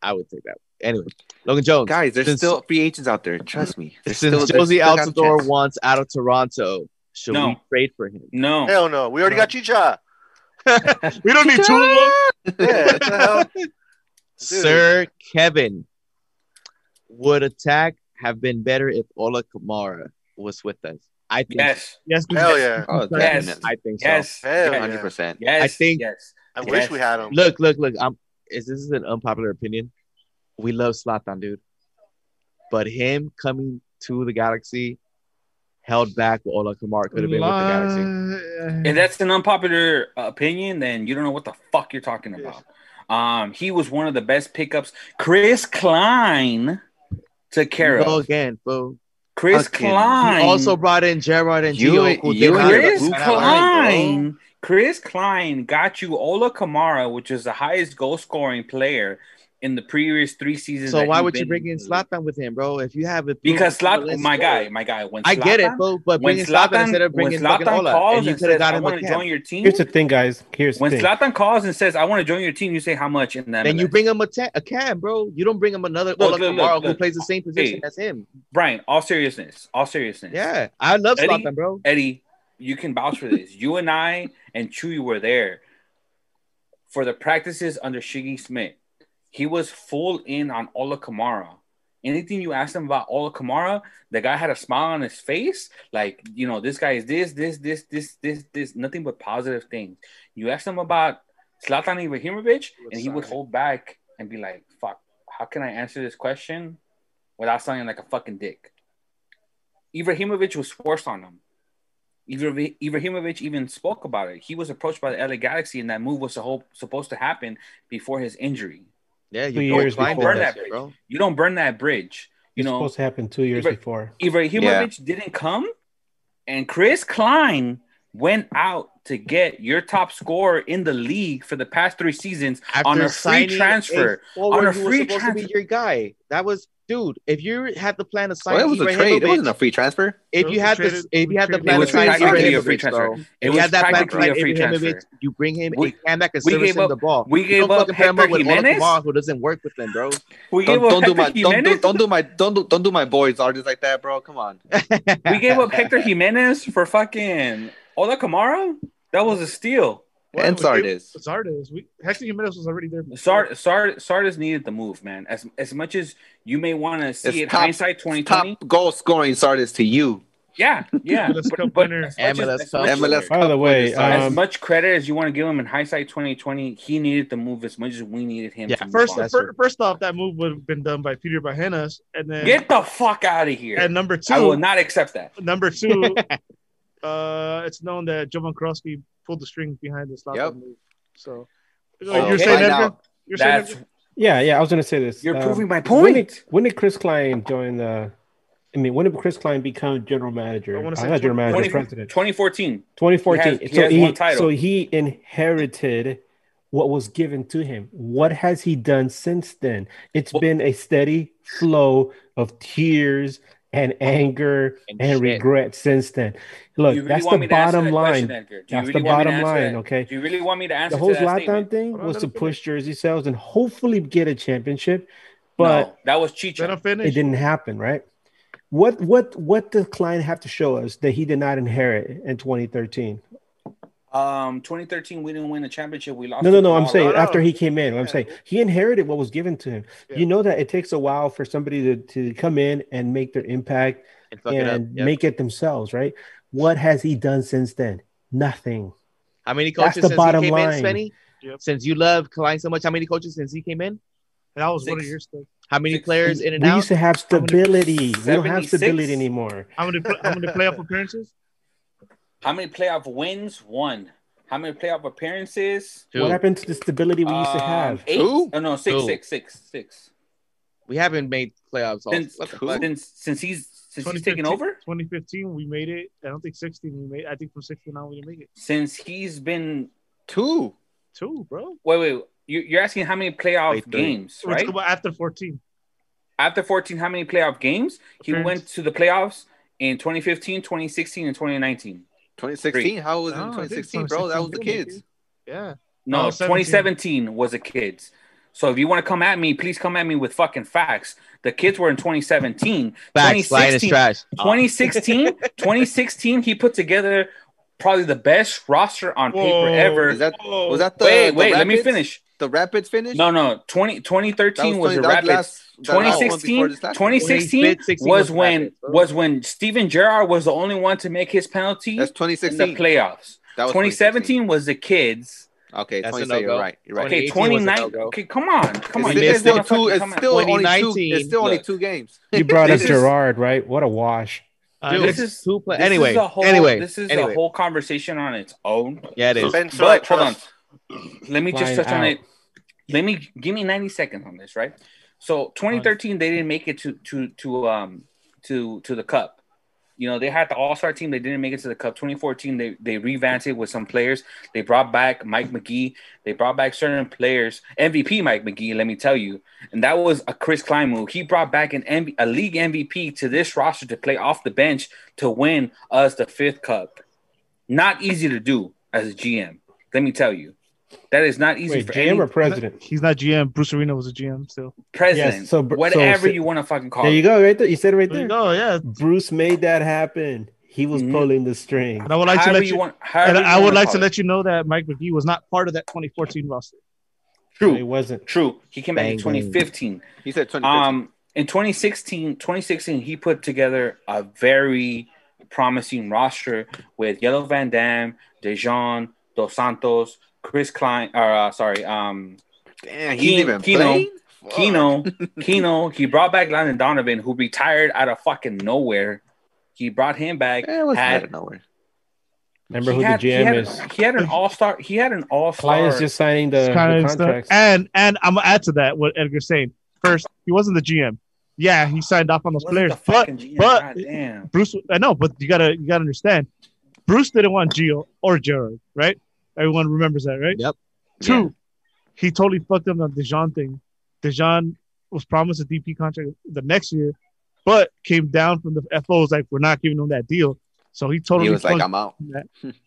I would take that. Anyway, Logan Jones. Guys, there's Since- still free agents out there. Trust me. There's Since still, there's Jozy still got a Altidore wants out of Toronto, should No. we trade for him? No, Hell no, we already got Chicha. [laughs] We don't need two of them. [laughs] Yeah, what the hell? [laughs] Sir Kevin, would attack have been better if Ola Kamara was with us? I think. yes, Yes, Hell yeah. Oh, Yes. definitely. I think so. yes, Hell yes, hundred percent. yes. I think- yes. I Yes. wish we had him. Look, look, look. I'm. Is this is an unpopular opinion? We love Zlatan, dude, but him coming to the Galaxy held back what Ola Kamara could have been with the Galaxy. If that's an unpopular opinion, then you don't know what the fuck you're talking about. Um, he was one of the best pickups. Chris Klein took care Go of. again, bro. Chris Fucking- Klein He also brought in Gerrard and You- Gio, you and Chris Klein, Klein, Chris Klein got you Ola Kamara, which is the highest goal scoring player in the previous three seasons. So why would you bring in the. Zlatan with him, bro? If you have it, Because proven Zlatan, my guy, my guy. When I get it, Zlatan- bro. But When bringing Zlatan Zlatan, instead of bringing fucking Zlatan calls and you and could have says, got "I want to join your team," Here's the thing, guys. Here's when thing. Zlatan calls and says, "I want to join your team," you say, "How much?" in that? Then you bring him a, ta- a cam, bro. You don't bring him another Look, Ola look, look, Kamara who plays the same position Hey. as him. Brian. All seriousness, all seriousness. Yeah, I love Eddie? Zlatan, bro. Eddie, you can vouch for this. You and I and Chewy were there for the practices under Sigi Schmid. He was full in on Ola Kamara. Anything you asked him about Ola Kamara, the guy had a smile on his face. Like, you know, this guy is this, this, this, this, this, this, nothing but positive things. You asked him about Zlatan Ibrahimovic, and he would hold back and be like, fuck, how can I answer this question without sounding like a fucking dick? Ibrahimovic was forced on him. Ibra- Ibrahimovic even spoke about it. He was approached by the LA Galaxy, and that move was supposed to happen before his injury. Yeah, Two you don't years find before. that Burn that shit, bro. You don't burn that bridge. You It's know, supposed to happen two years Ibra- before. Ibrahimovic didn't come, and Chris Klein went out to get your top scorer in the league for the past three seasons After on a free transfer. a On a free supposed to be transfer. your guy. That was, dude. If you had the plan to sign, Well, it was a trade. It wasn't a free transfer. If you had Traded- this, if you had the traded- plan It to was sign practically a free Ibrahimovic, transfer. bro, It if was you had that plan to practically sign a Ibrahimovic, you bring him We- a cam that can service him up- the ball. we gave up fucking pair him Hector up with Ola Jimenez? Who doesn't work with them, bro. We Don't, gave up don't do my don't do, don't do my don't do don't do my boys artists like that, bro. Come on. [laughs] we gave up Hector Jimenez for fucking Ola Kamara. That was a steal. Well, and we gave- Sardis. Sardis. We Hector Jimenez was already there. before. Sard, Sard, Sardis needed the move, man. As as much as you may want to see It's it, top- hindsight twenty twenty. Top goal scoring Sardis to you. Yeah, yeah. [laughs] MLS But- but winner. as much MLS as Cup as- MLS By the way, Cup winners, as um, much credit as you want to give him in hindsight 2020, he needed the move as much as we needed him. Yeah, to move First, on. That's fir- true. first off, that move would have been done by Peter Vagenas, and then get the fuck out of here. and number two, I will not accept that. number two, [laughs] uh, it's known that Jovan Kirovski pulled the strings behind the Zlatan Yep. move. So, So you're saying find Edgar? You're saying That's Edgar? yeah, yeah. I was gonna say this. you're Um, proving my point. When did, point. when did Chris Klein join the? I mean, when did Chris Klein become general manager? I wanna Uh, say not general manager, 20 president. 2014. 2014. He has- he so has he, one title. so he inherited what was given to him. What has he done since then? It's Well- been a steady flow of tears and oh, anger And and, regret since then. Look, really that's the me to answer bottom line. question, Edgar? Do you That's really the want me to bottom line, that? okay? Do you really want me to answer The whole to that Zlatan statement? thing on, was to push jersey sales and hopefully get a championship, but no, that was Let Chicha. him finish. it didn't happen, right? What what what does Klein have to show us that he did not inherit in 2013? Um, 2013, we didn't win the championship. We lost. No, no, no. I'm saying after he came in, I'm saying he inherited what was given to him. Yeah. You know that it takes a while for somebody to, to come in and make their impact And fuck it and Yep. make it themselves, right? What has he done since then? Nothing. How many That's coaches the since bottom he came line. in, Spenny? Yep. Since you love Klein so much, how many coaches since he came in? That was one of your stuff. How many Six. players in and We out? used to have How many- stability. We don't have stability anymore. How many pl- how many playoff appearances? How many playoff wins? One. How many playoff appearances? Two. What happened to the stability we used to Um, have? Eight. Two? Oh no, six, Two. six, six, six. We haven't made playoffs. Since, what the since since he's since he's taken over. 2015, we made it. I don't think 16 we made. I think from 16 on we didn't make it. Since he's been Two. Two, bro. wait, wait. You, you're asking how many playoff Wait, games, right? go after 14. After 14, how many playoff games? He went to the playoffs in 2015, 2016, and 2019. 2016. How was it No, I 2016, bro? That was the kids. Yeah. No, Oh, 17. 2017 was the kids. So if you want to come at me, please come at me with fucking facts. The kids were in 2017. Facts. Klein is 2016 trash. [laughs] 2016, 2016, he put together probably the best roster on paper ever. Is that was that the wait, the wait, let me finish. The Rapids finish. No, no, 20, 2013 was, 20 the that Rapids. last- that last one 2016, before this last one. 2016 2016 was was when Rapids, was when Steven Gerrard was the only one to make his penalty That's in the 2016. playoffs. That was 2017 was the kids. Okay, That's a 2017. You're right. You're right. Okay, 2018 was a 29. Okay, come on, come on. It's, You it's still two. It's still only two. It's still only look. two games. You brought up This is- Gerrard, right? What a wash. Uh, Dude, next- this is two play- this anyway, is whole, anyway, this is anyway. a whole conversation on its own. Yeah, it is. Spencer, But hold on. Let me just Flying touch on it. Let me give me 90 seconds on this, right? So 2013, they didn't make it to to to um to to the cup. You know, they had the all-star team, they didn't make it to the cup. 2014, they they revamped it with some players. They brought back Mike Magee, they brought back certain players, MVP Mike Magee, let me tell you. And that was a Chris Klein move. He brought back an MV, a league MVP to this roster to play off the bench to win us the fifth cup. Not easy to do as a GM. Let me tell you. That is not easy Wait, for GM any or president? He's not GM. Bruce Arena was a GM still. president. Yes, so Br- so whatever say- you want to fucking call There you go, right there. You said it right There you go. Yeah. Bruce made that happen. He was Mhm. pulling the string. And I would like to let you you. want. and you I would like to it. let you know that Mike Magee was not part of that 2014 roster. True. It wasn't. True. He came back in Bang, bang. 2015. He said 2015. Um, in 2016, 2016, he put together a very promising roster with Jelle Van Damme, Dejan, Dos Santos, Chris Klein, or uh, sorry, um, Damn, he's Keen- even Keno- playing. Fuck. Keno, [laughs] Keno. He brought back Landon Donovan, who retired out of fucking nowhere. He brought him back. Eh, it was had- out of nowhere. Remember he who had, the he GM had, is? He had an all star. He had an all Klein star. is just signing the, the of contracts. And and I'm gonna add to that what Edgar's saying. First, he wasn't the GM. Yeah, he signed off on those players, but but- damn. Bruce. I know, but you gotta you gotta understand. Bruce didn't want Gio or Jared, right? Everyone remembers that, right? Yep. Two, he totally fucked up on the Dejan thing. Dejan was promised a DP contract the next year, but came down from the FOs like we're not giving him that deal. So he totally He was like, I'm out.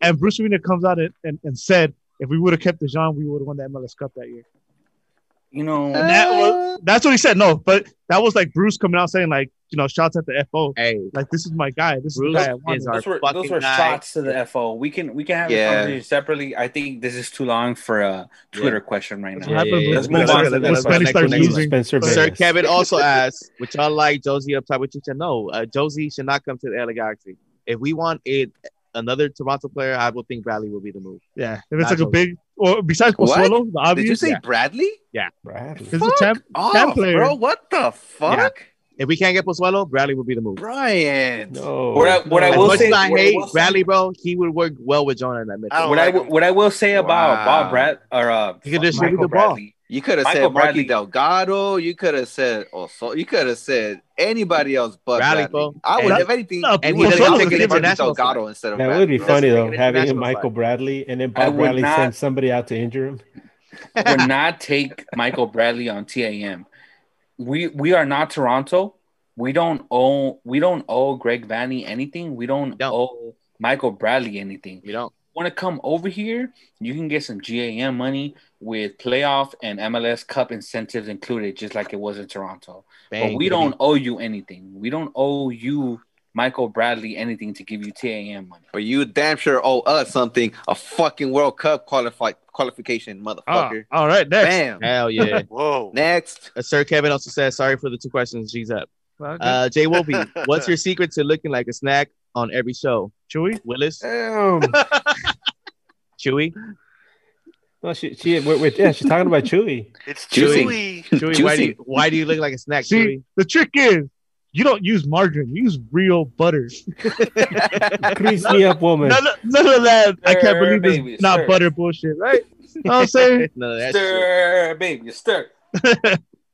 And Bruce Arena comes out and, and, and said, if we would have kept Dejan, we would have won that MLS Cup that year. You know, And that was, that's what he said. No, but that was like Bruce coming out saying, like, you know, shouts at the FO. Hey, Like, this is my guy. This Bruce is the guy I wanted. is our those were fucking those were guy. shots to the FO. We can we can have Yeah. this conversation separately. I think this is too long for a Twitter question right now. what Yeah, happened yeah, yeah. Let's move Spencer- on to the when next Spencer one. started Next one. losing. Spencer Sir Kevin also asked, which y'all like Jozy up top with you said no, uh, Jozy should not come to the LA Galaxy. If we want it, another Toronto player, I would think Bradley will be the move. Yeah. If it's Not like a big, or besides What? Pozuelo, the Did you say Yeah. Bradley? Yeah, Bradley. This is a champ. Oh, Champ player. bro, what the fuck? If we can't get Pozuelo, Bradley will be the move. Brian. No. What I- what I As will much say- as I what I hate Bradley, bro, he would work well with Jonah in that midfield. What I like w- him. what I will say about Wow. Bob Brad or uh, He could distribute Michael the ball. Bradley. You could have Michael said Marky Bradley. Delgado. You could have said also. You could have said anybody else but Bradley, Bradley. I would, And- if anything, No, and you he would doesn't take taken Marky international Delgado flight. instead of That Bradley. would be funny take though, having international Michael flight. Bradley and then Bob Bradley not- send somebody out to injure him. would not take Michael Bradley on TAM. We we are not Toronto. we don't owe we don't owe Greg Vanney anything. We don't, Don't. owe Michael Bradley anything. We don't. Want to come over here? You can get some GAM money with playoff and MLS Cup incentives included, just like it was in Toronto. Bang, but we baby. don't owe you anything. We don't owe you Michael Bradley anything to give you TAM money. But you damn sure owe us something. A fucking World Cup qualify qualification, Ah, motherfucker. all right, next. Bam. Hell yeah. [laughs] Whoa. Next. Uh, Sir Kevin also says sorry for the two questions. G's up. Okay. Uh, Jay Wolfie, [laughs] what's your secret to looking like a snack on every show? Chewy. Willis, Damn. [laughs] Chewy, no, she, she, wait, wait, yeah, she's talking about Chewy. It's Juicy. Chewy. Chewy. Why do you why do you look like a snack, See, Chewy? the trick is you don't use margarine. You use real butter. [laughs] Grease me up, woman. None, of- none of that. I can't Stir, believe this baby, not stir. butter bullshit, right? You know what I'm saying? [laughs] None of that shit. Stir, baby, stir.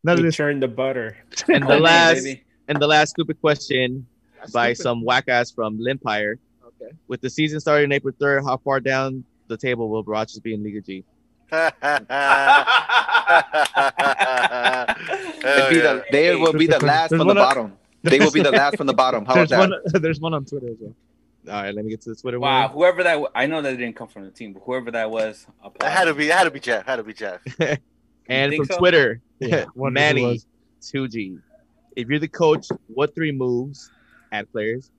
None of this. churn the butter. And the Homemade, last baby. and the last stupid question by some whack ass from Limpire. Okay. With the season starting April third, how far down the table will Barachas be in Liga G? [laughs] Be the, they will be the last There's from the one up- bottom. They will be the last from the bottom. How about that? one. [laughs] There's one on Twitter as well. All right, let me get to the Twitter Wow, one. whoever that I know that it didn't come from the team, but whoever that was, It had to be. It had to be Jeff. Had to be Jeff. [laughs] And think from so? Twitter, Yeah, Manny 2G. If you're the coach, what three moves at players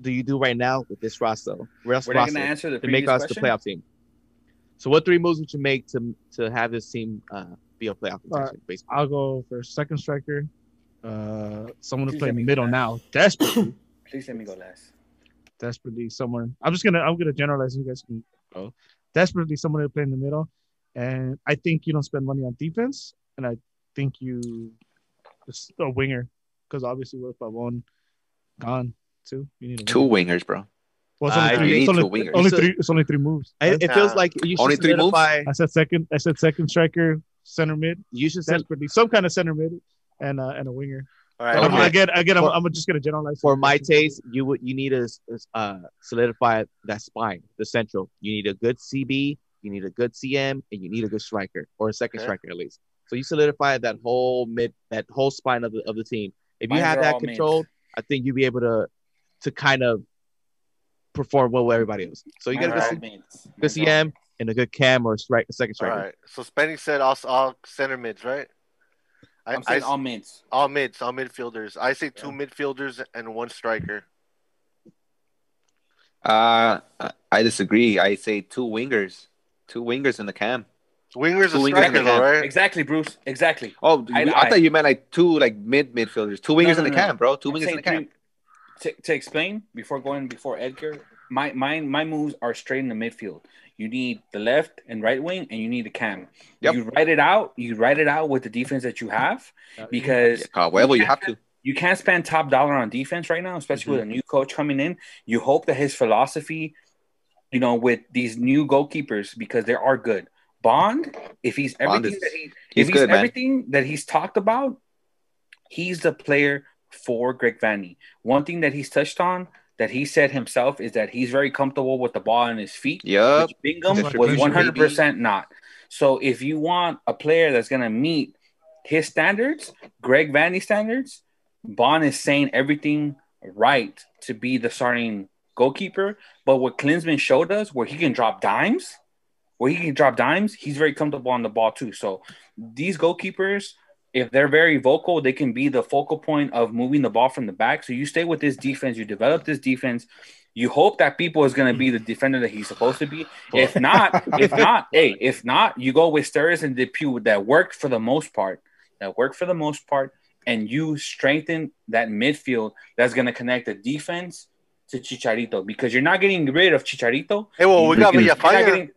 do you do right now with this roster? Roster We're not going to answer the to make previous us the playoff team. So, what three moves would you make to to have this team uh, be a playoff All contention? Basically, I'll go for second striker. Uh, someone to play let in the me middle now. Desperately, [coughs] Please let me go last. desperately someone. I'm just gonna. I'm gonna generalize. You guys can go. Desperately someone to play in the middle, and I think you don't spend money on defense, and I think you just a winger because obviously with Pavon gone too, you need Two winger. wingers, bro. Well, it's only I three. need It's only, two wingers. only So- three. It's only three moves. I, it feels like you should Only three moves? I said second. I said second striker, center mid, You should set desperately some kind of center mid, and uh, and a winger. All right. I'm, Okay. again, again, I'm, For- I'm just gonna generalize. for my taste, you would you need to uh, solidify that spine, the central. You need a good CB, you need a good CM, and you need a good striker or a second Okay. striker at least. So you solidify that whole mid, that whole spine of the of the team. If you Mines have that all controlled, I think you'll be able to to kind of perform well with everybody else. So you got a good, Alright. C- good CM and a good cam or strike, a second All striker. right. So Spenny said all, all center mids, right? I, I'm I, saying all mints. all mids, all midfielders. I say two midfielders and one striker. Uh, I- I disagree. I say two wingers, two wingers in the cam. Wingers Two and wingers striker, in the camp. right? Exactly, Bruce. Exactly. Oh, I- I, I- thought you meant like two like mid midfielders, two wingers No, no, in the no. cam, bro. Two I'm wingers in the camp. to, to explain before going before Edgar, my my my moves are straight in the midfield. You need the left and right wing, and you need a cam. Yep. You write it out. You write it out with the defense that you have, uh, because Yeah, however, you have to. you can't spend top dollar on defense right now, especially with a mm-hmm. new coach coming in. You hope that his philosophy, you know, with these new goalkeepers, because they are good. Bond, if he's everything is- that he, he's if he's good, man. everything that he's talked about, he's the player for Greg Vanney. One thing that he's touched on that he said himself is that he's very comfortable with the ball in his feet. Yup. Which Bingham was one hundred percent not. So if you want a player that's gonna meet his standards, Greg Vanney standards, Bond is saying everything right to be the starting goalkeeper. But what Klinsmann showed us, where he can drop dimes, where he can drop dimes, he's very comfortable on the ball too. So these goalkeepers, if they're very vocal, they can be the focal point of moving the ball from the back. So you stay with this defense, you develop this defense. You hope that Pipo is going to be the defender that he's supposed to be. If not, [laughs] if not, hey, if not, you go with Steres and DePuy that worked for the most part. That worked for the most part, and you strengthen that midfield that's going to connect the defense to Chicharito because you're not getting rid of Chicharito. Hey, well, we You're got not Villafaña. getting-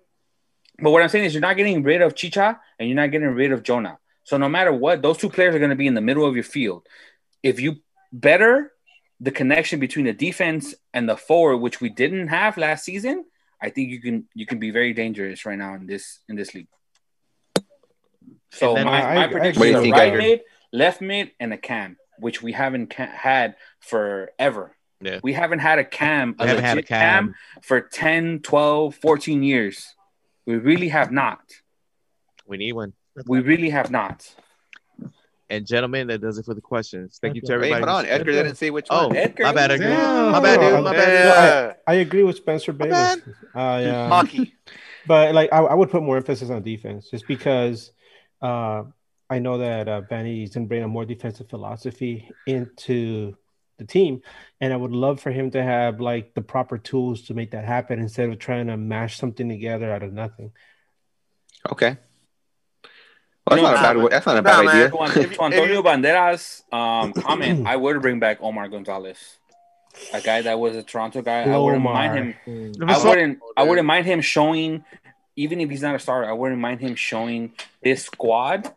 but what I'm saying is, you're not getting rid of Chicha and you're not getting rid of Jonah. So no matter what, those two players are going to be in the middle of your field. If you better the connection between the defense and the forward, which we didn't have last season, I think you can you can be very dangerous right now in this in this league. So my, I- my prediction What do you is right Edgar? mid, left mid, and a cam, which we haven't ca- had forever. Yeah. We haven't had a cam, a We haven't had a legit cam cam. for 10, 12, 14 years. We really have not. We need one. We really have not. And gentlemen, that does it for the questions. Thank you to Okay. Wait, hold on. Edgar didn't say which Oh, one. Edgar. my bad, Edgar. Damn. My bad, dude. My I- bad. Yeah. I agree with Spencer Bayless. Uh, yeah. Hockey. But like I, I would put more emphasis on defense just because uh, I know that uh, Vanney is going to bring a more defensive philosophy into the team, and I would love for him to have like the proper tools to make that happen instead of trying to mash something together out of nothing. Okay. Well, that's No, not a bad. That's not a Nah, bad man. idea. To An- [laughs] If- to Antonio Banderas um, [clears throat] comment, I would bring back Omar Gonzalez, a guy that was a Toronto guy. I wouldn't mind him. If I wouldn't. I wouldn't mind him showing, even if he's not a starter. I wouldn't mind him showing this squad.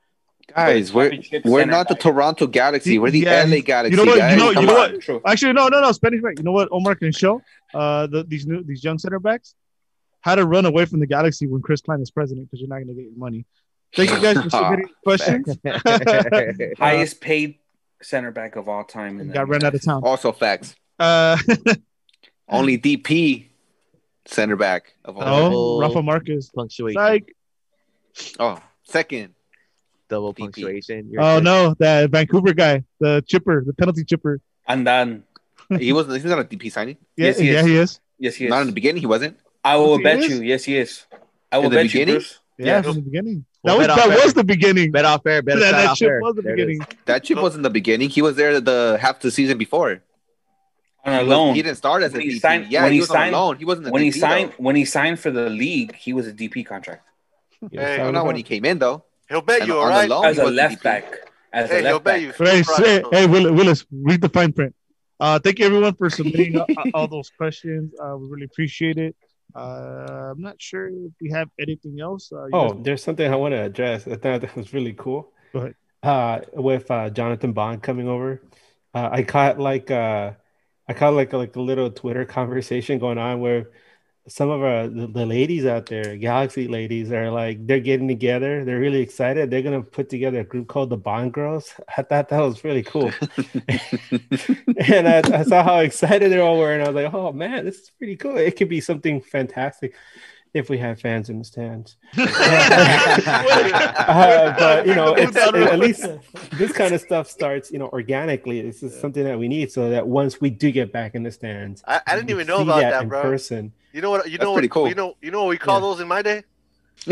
Guys, we're we're not the back. Toronto Galaxy. We're the Yeah, LA Galaxy. you know what- you know- you know what? True. Actually, no, no, no. Spanish right. You know what Omar can show? Uh, the, these new these young center backs how to run away from the Galaxy when Chris Klein is president because you're not going to get your money. Thank you guys for [laughs] submitting questions. [laughs] Highest paid center back of all time. In Got run out of town. Also, facts. Uh, [laughs] Only DP center back of all. oh, Double Rafa Marquez. Punctuation. Like, Oh, second. Double DP. punctuation. You're oh good. no, that Vancouver guy, the chipper, the penalty chipper. And then, [laughs] He wasn't. He's not a DP signing. Yeah, Yes, he yeah, is. he is. yes, he is. Not in the beginning. He wasn't. I will Yes, he bet is. you. Yes, he is. I will In the bet you, beginning? Bruce. Yeah, Yes. from the beginning. Well, that was that off was the beginning. Bet off fair. Bet that [laughs] that that off shit fair. was the There beginning. That chip wasn't the beginning. He was there the half the season before. On a He, loan. he didn't start as a When he DP. signed- yeah, when he he was signed- on loan. He wasn't a when he signed though. when he signed for the league, he was a DP contract You Hey, not when he came in though. He'll bet And you, on all the right? loan, as a left back. As Hey, a left back. you. Hey, say, hey, Willis, Willis, read the fine print. Uh, thank you everyone for submitting [laughs] all those questions. Uh, we really appreciate it. Uh, I'm not sure if we have anything else. Uh, Oh, guys- there's something I want to address. I thought that was really cool. Go ahead. Uh, with uh, Jonathan Bond coming over, uh, I caught like uh, I caught like like a little Twitter [laughs] conversation going on where some of our the, ladies out there, Galaxy ladies, are like they're getting together. They're really excited. They're gonna put together a group called the Bond Girls. [laughs] I thought that was really cool, [laughs] [laughs] and I, I saw how excited they all were, and I was like, oh man, this is pretty cool. It could be something fantastic if we have fans in the stands. [laughs] Uh, but you know, it's, at least this kind of stuff starts, you know, organically. This is something that we need so that once we do get back in the stands, I, I didn't even know about that, in bro. person. You know what? You That's know what? cool. You know, you know what we call Yeah. those in my day? [laughs]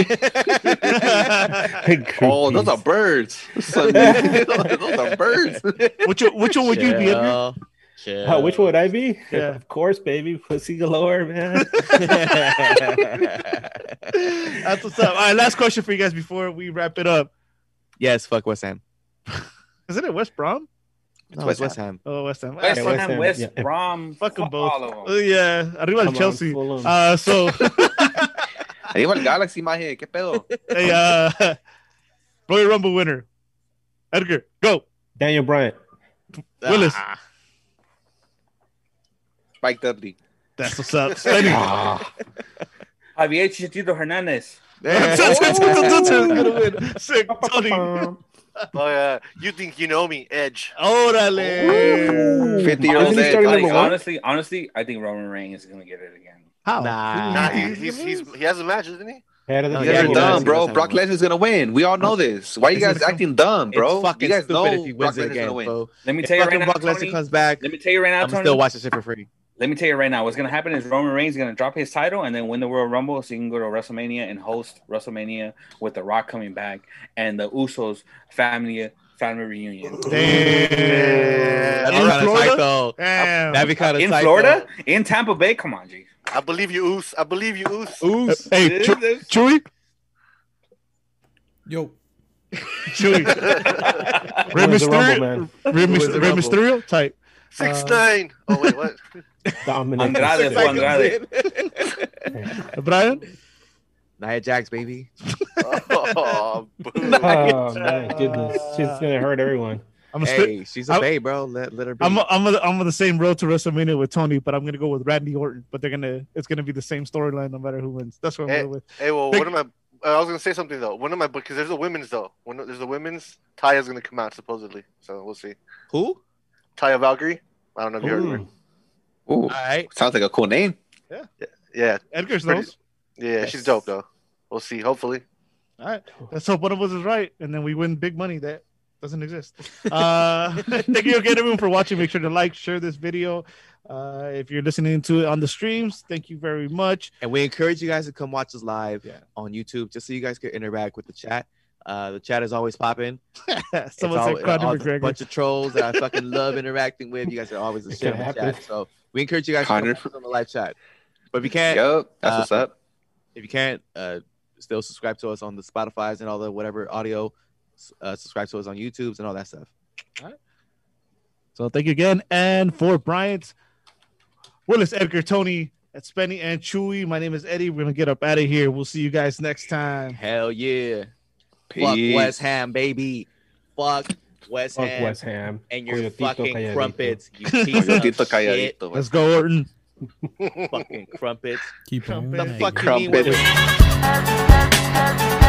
oh, those are birds. [laughs] Those are birds. which one, which one would you be? Edgar? Chill. Chill. Uh, which one would I be? Yeah. [laughs] Of course, baby, pussy galore, man. [laughs] That's what's up. All right, last question for you guys before we wrap it up. yes, fuck West Ham. [laughs] Isn't it West Brom? No, it's West Ham. Oh, West Ham. West Yeah, West Ham, Ham, West yeah. Brom, Fuck 'em fuck both. all of Oh, them. yeah, arriba Come el on, Chelsea. Fulham. Uh, so, Arriba el Galaxy, maje. ¿Qué pedo? hey, uh, Royal Rumble winner, Edgar, go. Daniel Bryan. Willis. Ah. Spike Dudley. That's what's up. Spenny. [laughs] Javier Chicharito Hernandez. Sick, Tony. [laughs] Oh yeah. You think you know me? Edge. Órale. 50 year old Honestly, Edge. starting Like, number one? honestly, honestly, I think Roman Reigns is gonna get it again. How? Nah. Nah, he, he's, he's he has a match, isn't he? Head of the No, You guys Yeah, are dumb, bro. Brock Lesnar's gonna win. We all know this. Why you guys acting dumb, bro? It's fucking you guys stupid know if he wins it Lesnar's gonna win. bro. Let me If tell you right fucking now, Brock Lesnar comes back, Let me tell you right now, I'm Tony. still watching shit for free. Let me tell you right now, what's gonna happen is Roman Reigns is gonna drop his title and then win the Royal Rumble, so he can go to WrestleMania and host WrestleMania with The Rock coming back and the Usos family family reunion Damn. That'd In be kind of Florida? tight, though. Damn. That'd be kind of in tight, Florida, in Tampa Bay. Come on, G. I believe you, Oos. I believe you, Oos. though. Ooh, Hey, Chew- Chewy, Yo, [laughs] Chewy. [laughs] Rey the Rumble, Mysterio, man? Rey, Who wins the Mysterio, Rey Rumble? Mysterio, tight. Six Uh, nine. Oh wait, what? [laughs] Dominant. Andrade, Six fue Andrade. [laughs] Brian, Nia Jax, baby. [laughs] Oh. Oh my goodness, she's gonna hurt everyone. I'm a st- Hey, she's a I'm- babe, bro. Let, let her be. I'm I'm on the, I'm on the same road to WrestleMania with Tony, but I'm gonna go with Randy Orton. But they're gonna it's gonna be the same storyline no matter who wins. That's what I'm Hey. going with. Hey, well, Big- one of my. Uh, I was gonna say something though. One of my because there's a women's though. One of- there's a women's. Taya's gonna come out supposedly, so we'll see. Who? Taya Valkyrie. I don't know if you heard of her. Ooh. Ooh, All right. sounds like a cool name. Yeah, Yeah. Edgar's Pretty- knows. yeah, she's dope though. We'll see. Hopefully. All right, let's hope one of us is right, and then we win big money. That doesn't exist. Uh, [laughs] thank you again, everyone, for watching. Make sure to like, share this video. Uh, if you're listening to it on the streams, thank you very much. And we encourage you guys to come watch us live Yeah. on YouTube, just so you guys can interact with the chat. Uh, the chat is always popping. [laughs] It's Someone all- said Conor all- a bunch of trolls that I fucking love interacting with. You guys are always the It shit in the chat. So we encourage you guys Conor. to come on the live chat. But if you can't, Yup, that's uh, what's up. if you can't, uh, still subscribe to us on the Spotify's and all the whatever audio. Uh, subscribe to us on YouTube's and all that stuff. So thank you again. And for Bryant, Willis, Edgar, Tony, at Spenny, and Chewy, my name is Eddie. We're gonna get up out of here. We'll see you guys next time. Hell yeah! Fuck Peace. West Ham, baby. Fuck West Fuck Ham West Ham. and your Coyotito fucking calladito. crumpets. You [laughs] piece of Coyotito shit. calladito, Let's go, Orton. Fucking crumpets. Keep on. Trumpet. The wagging. fuck you mean Crumpets. with-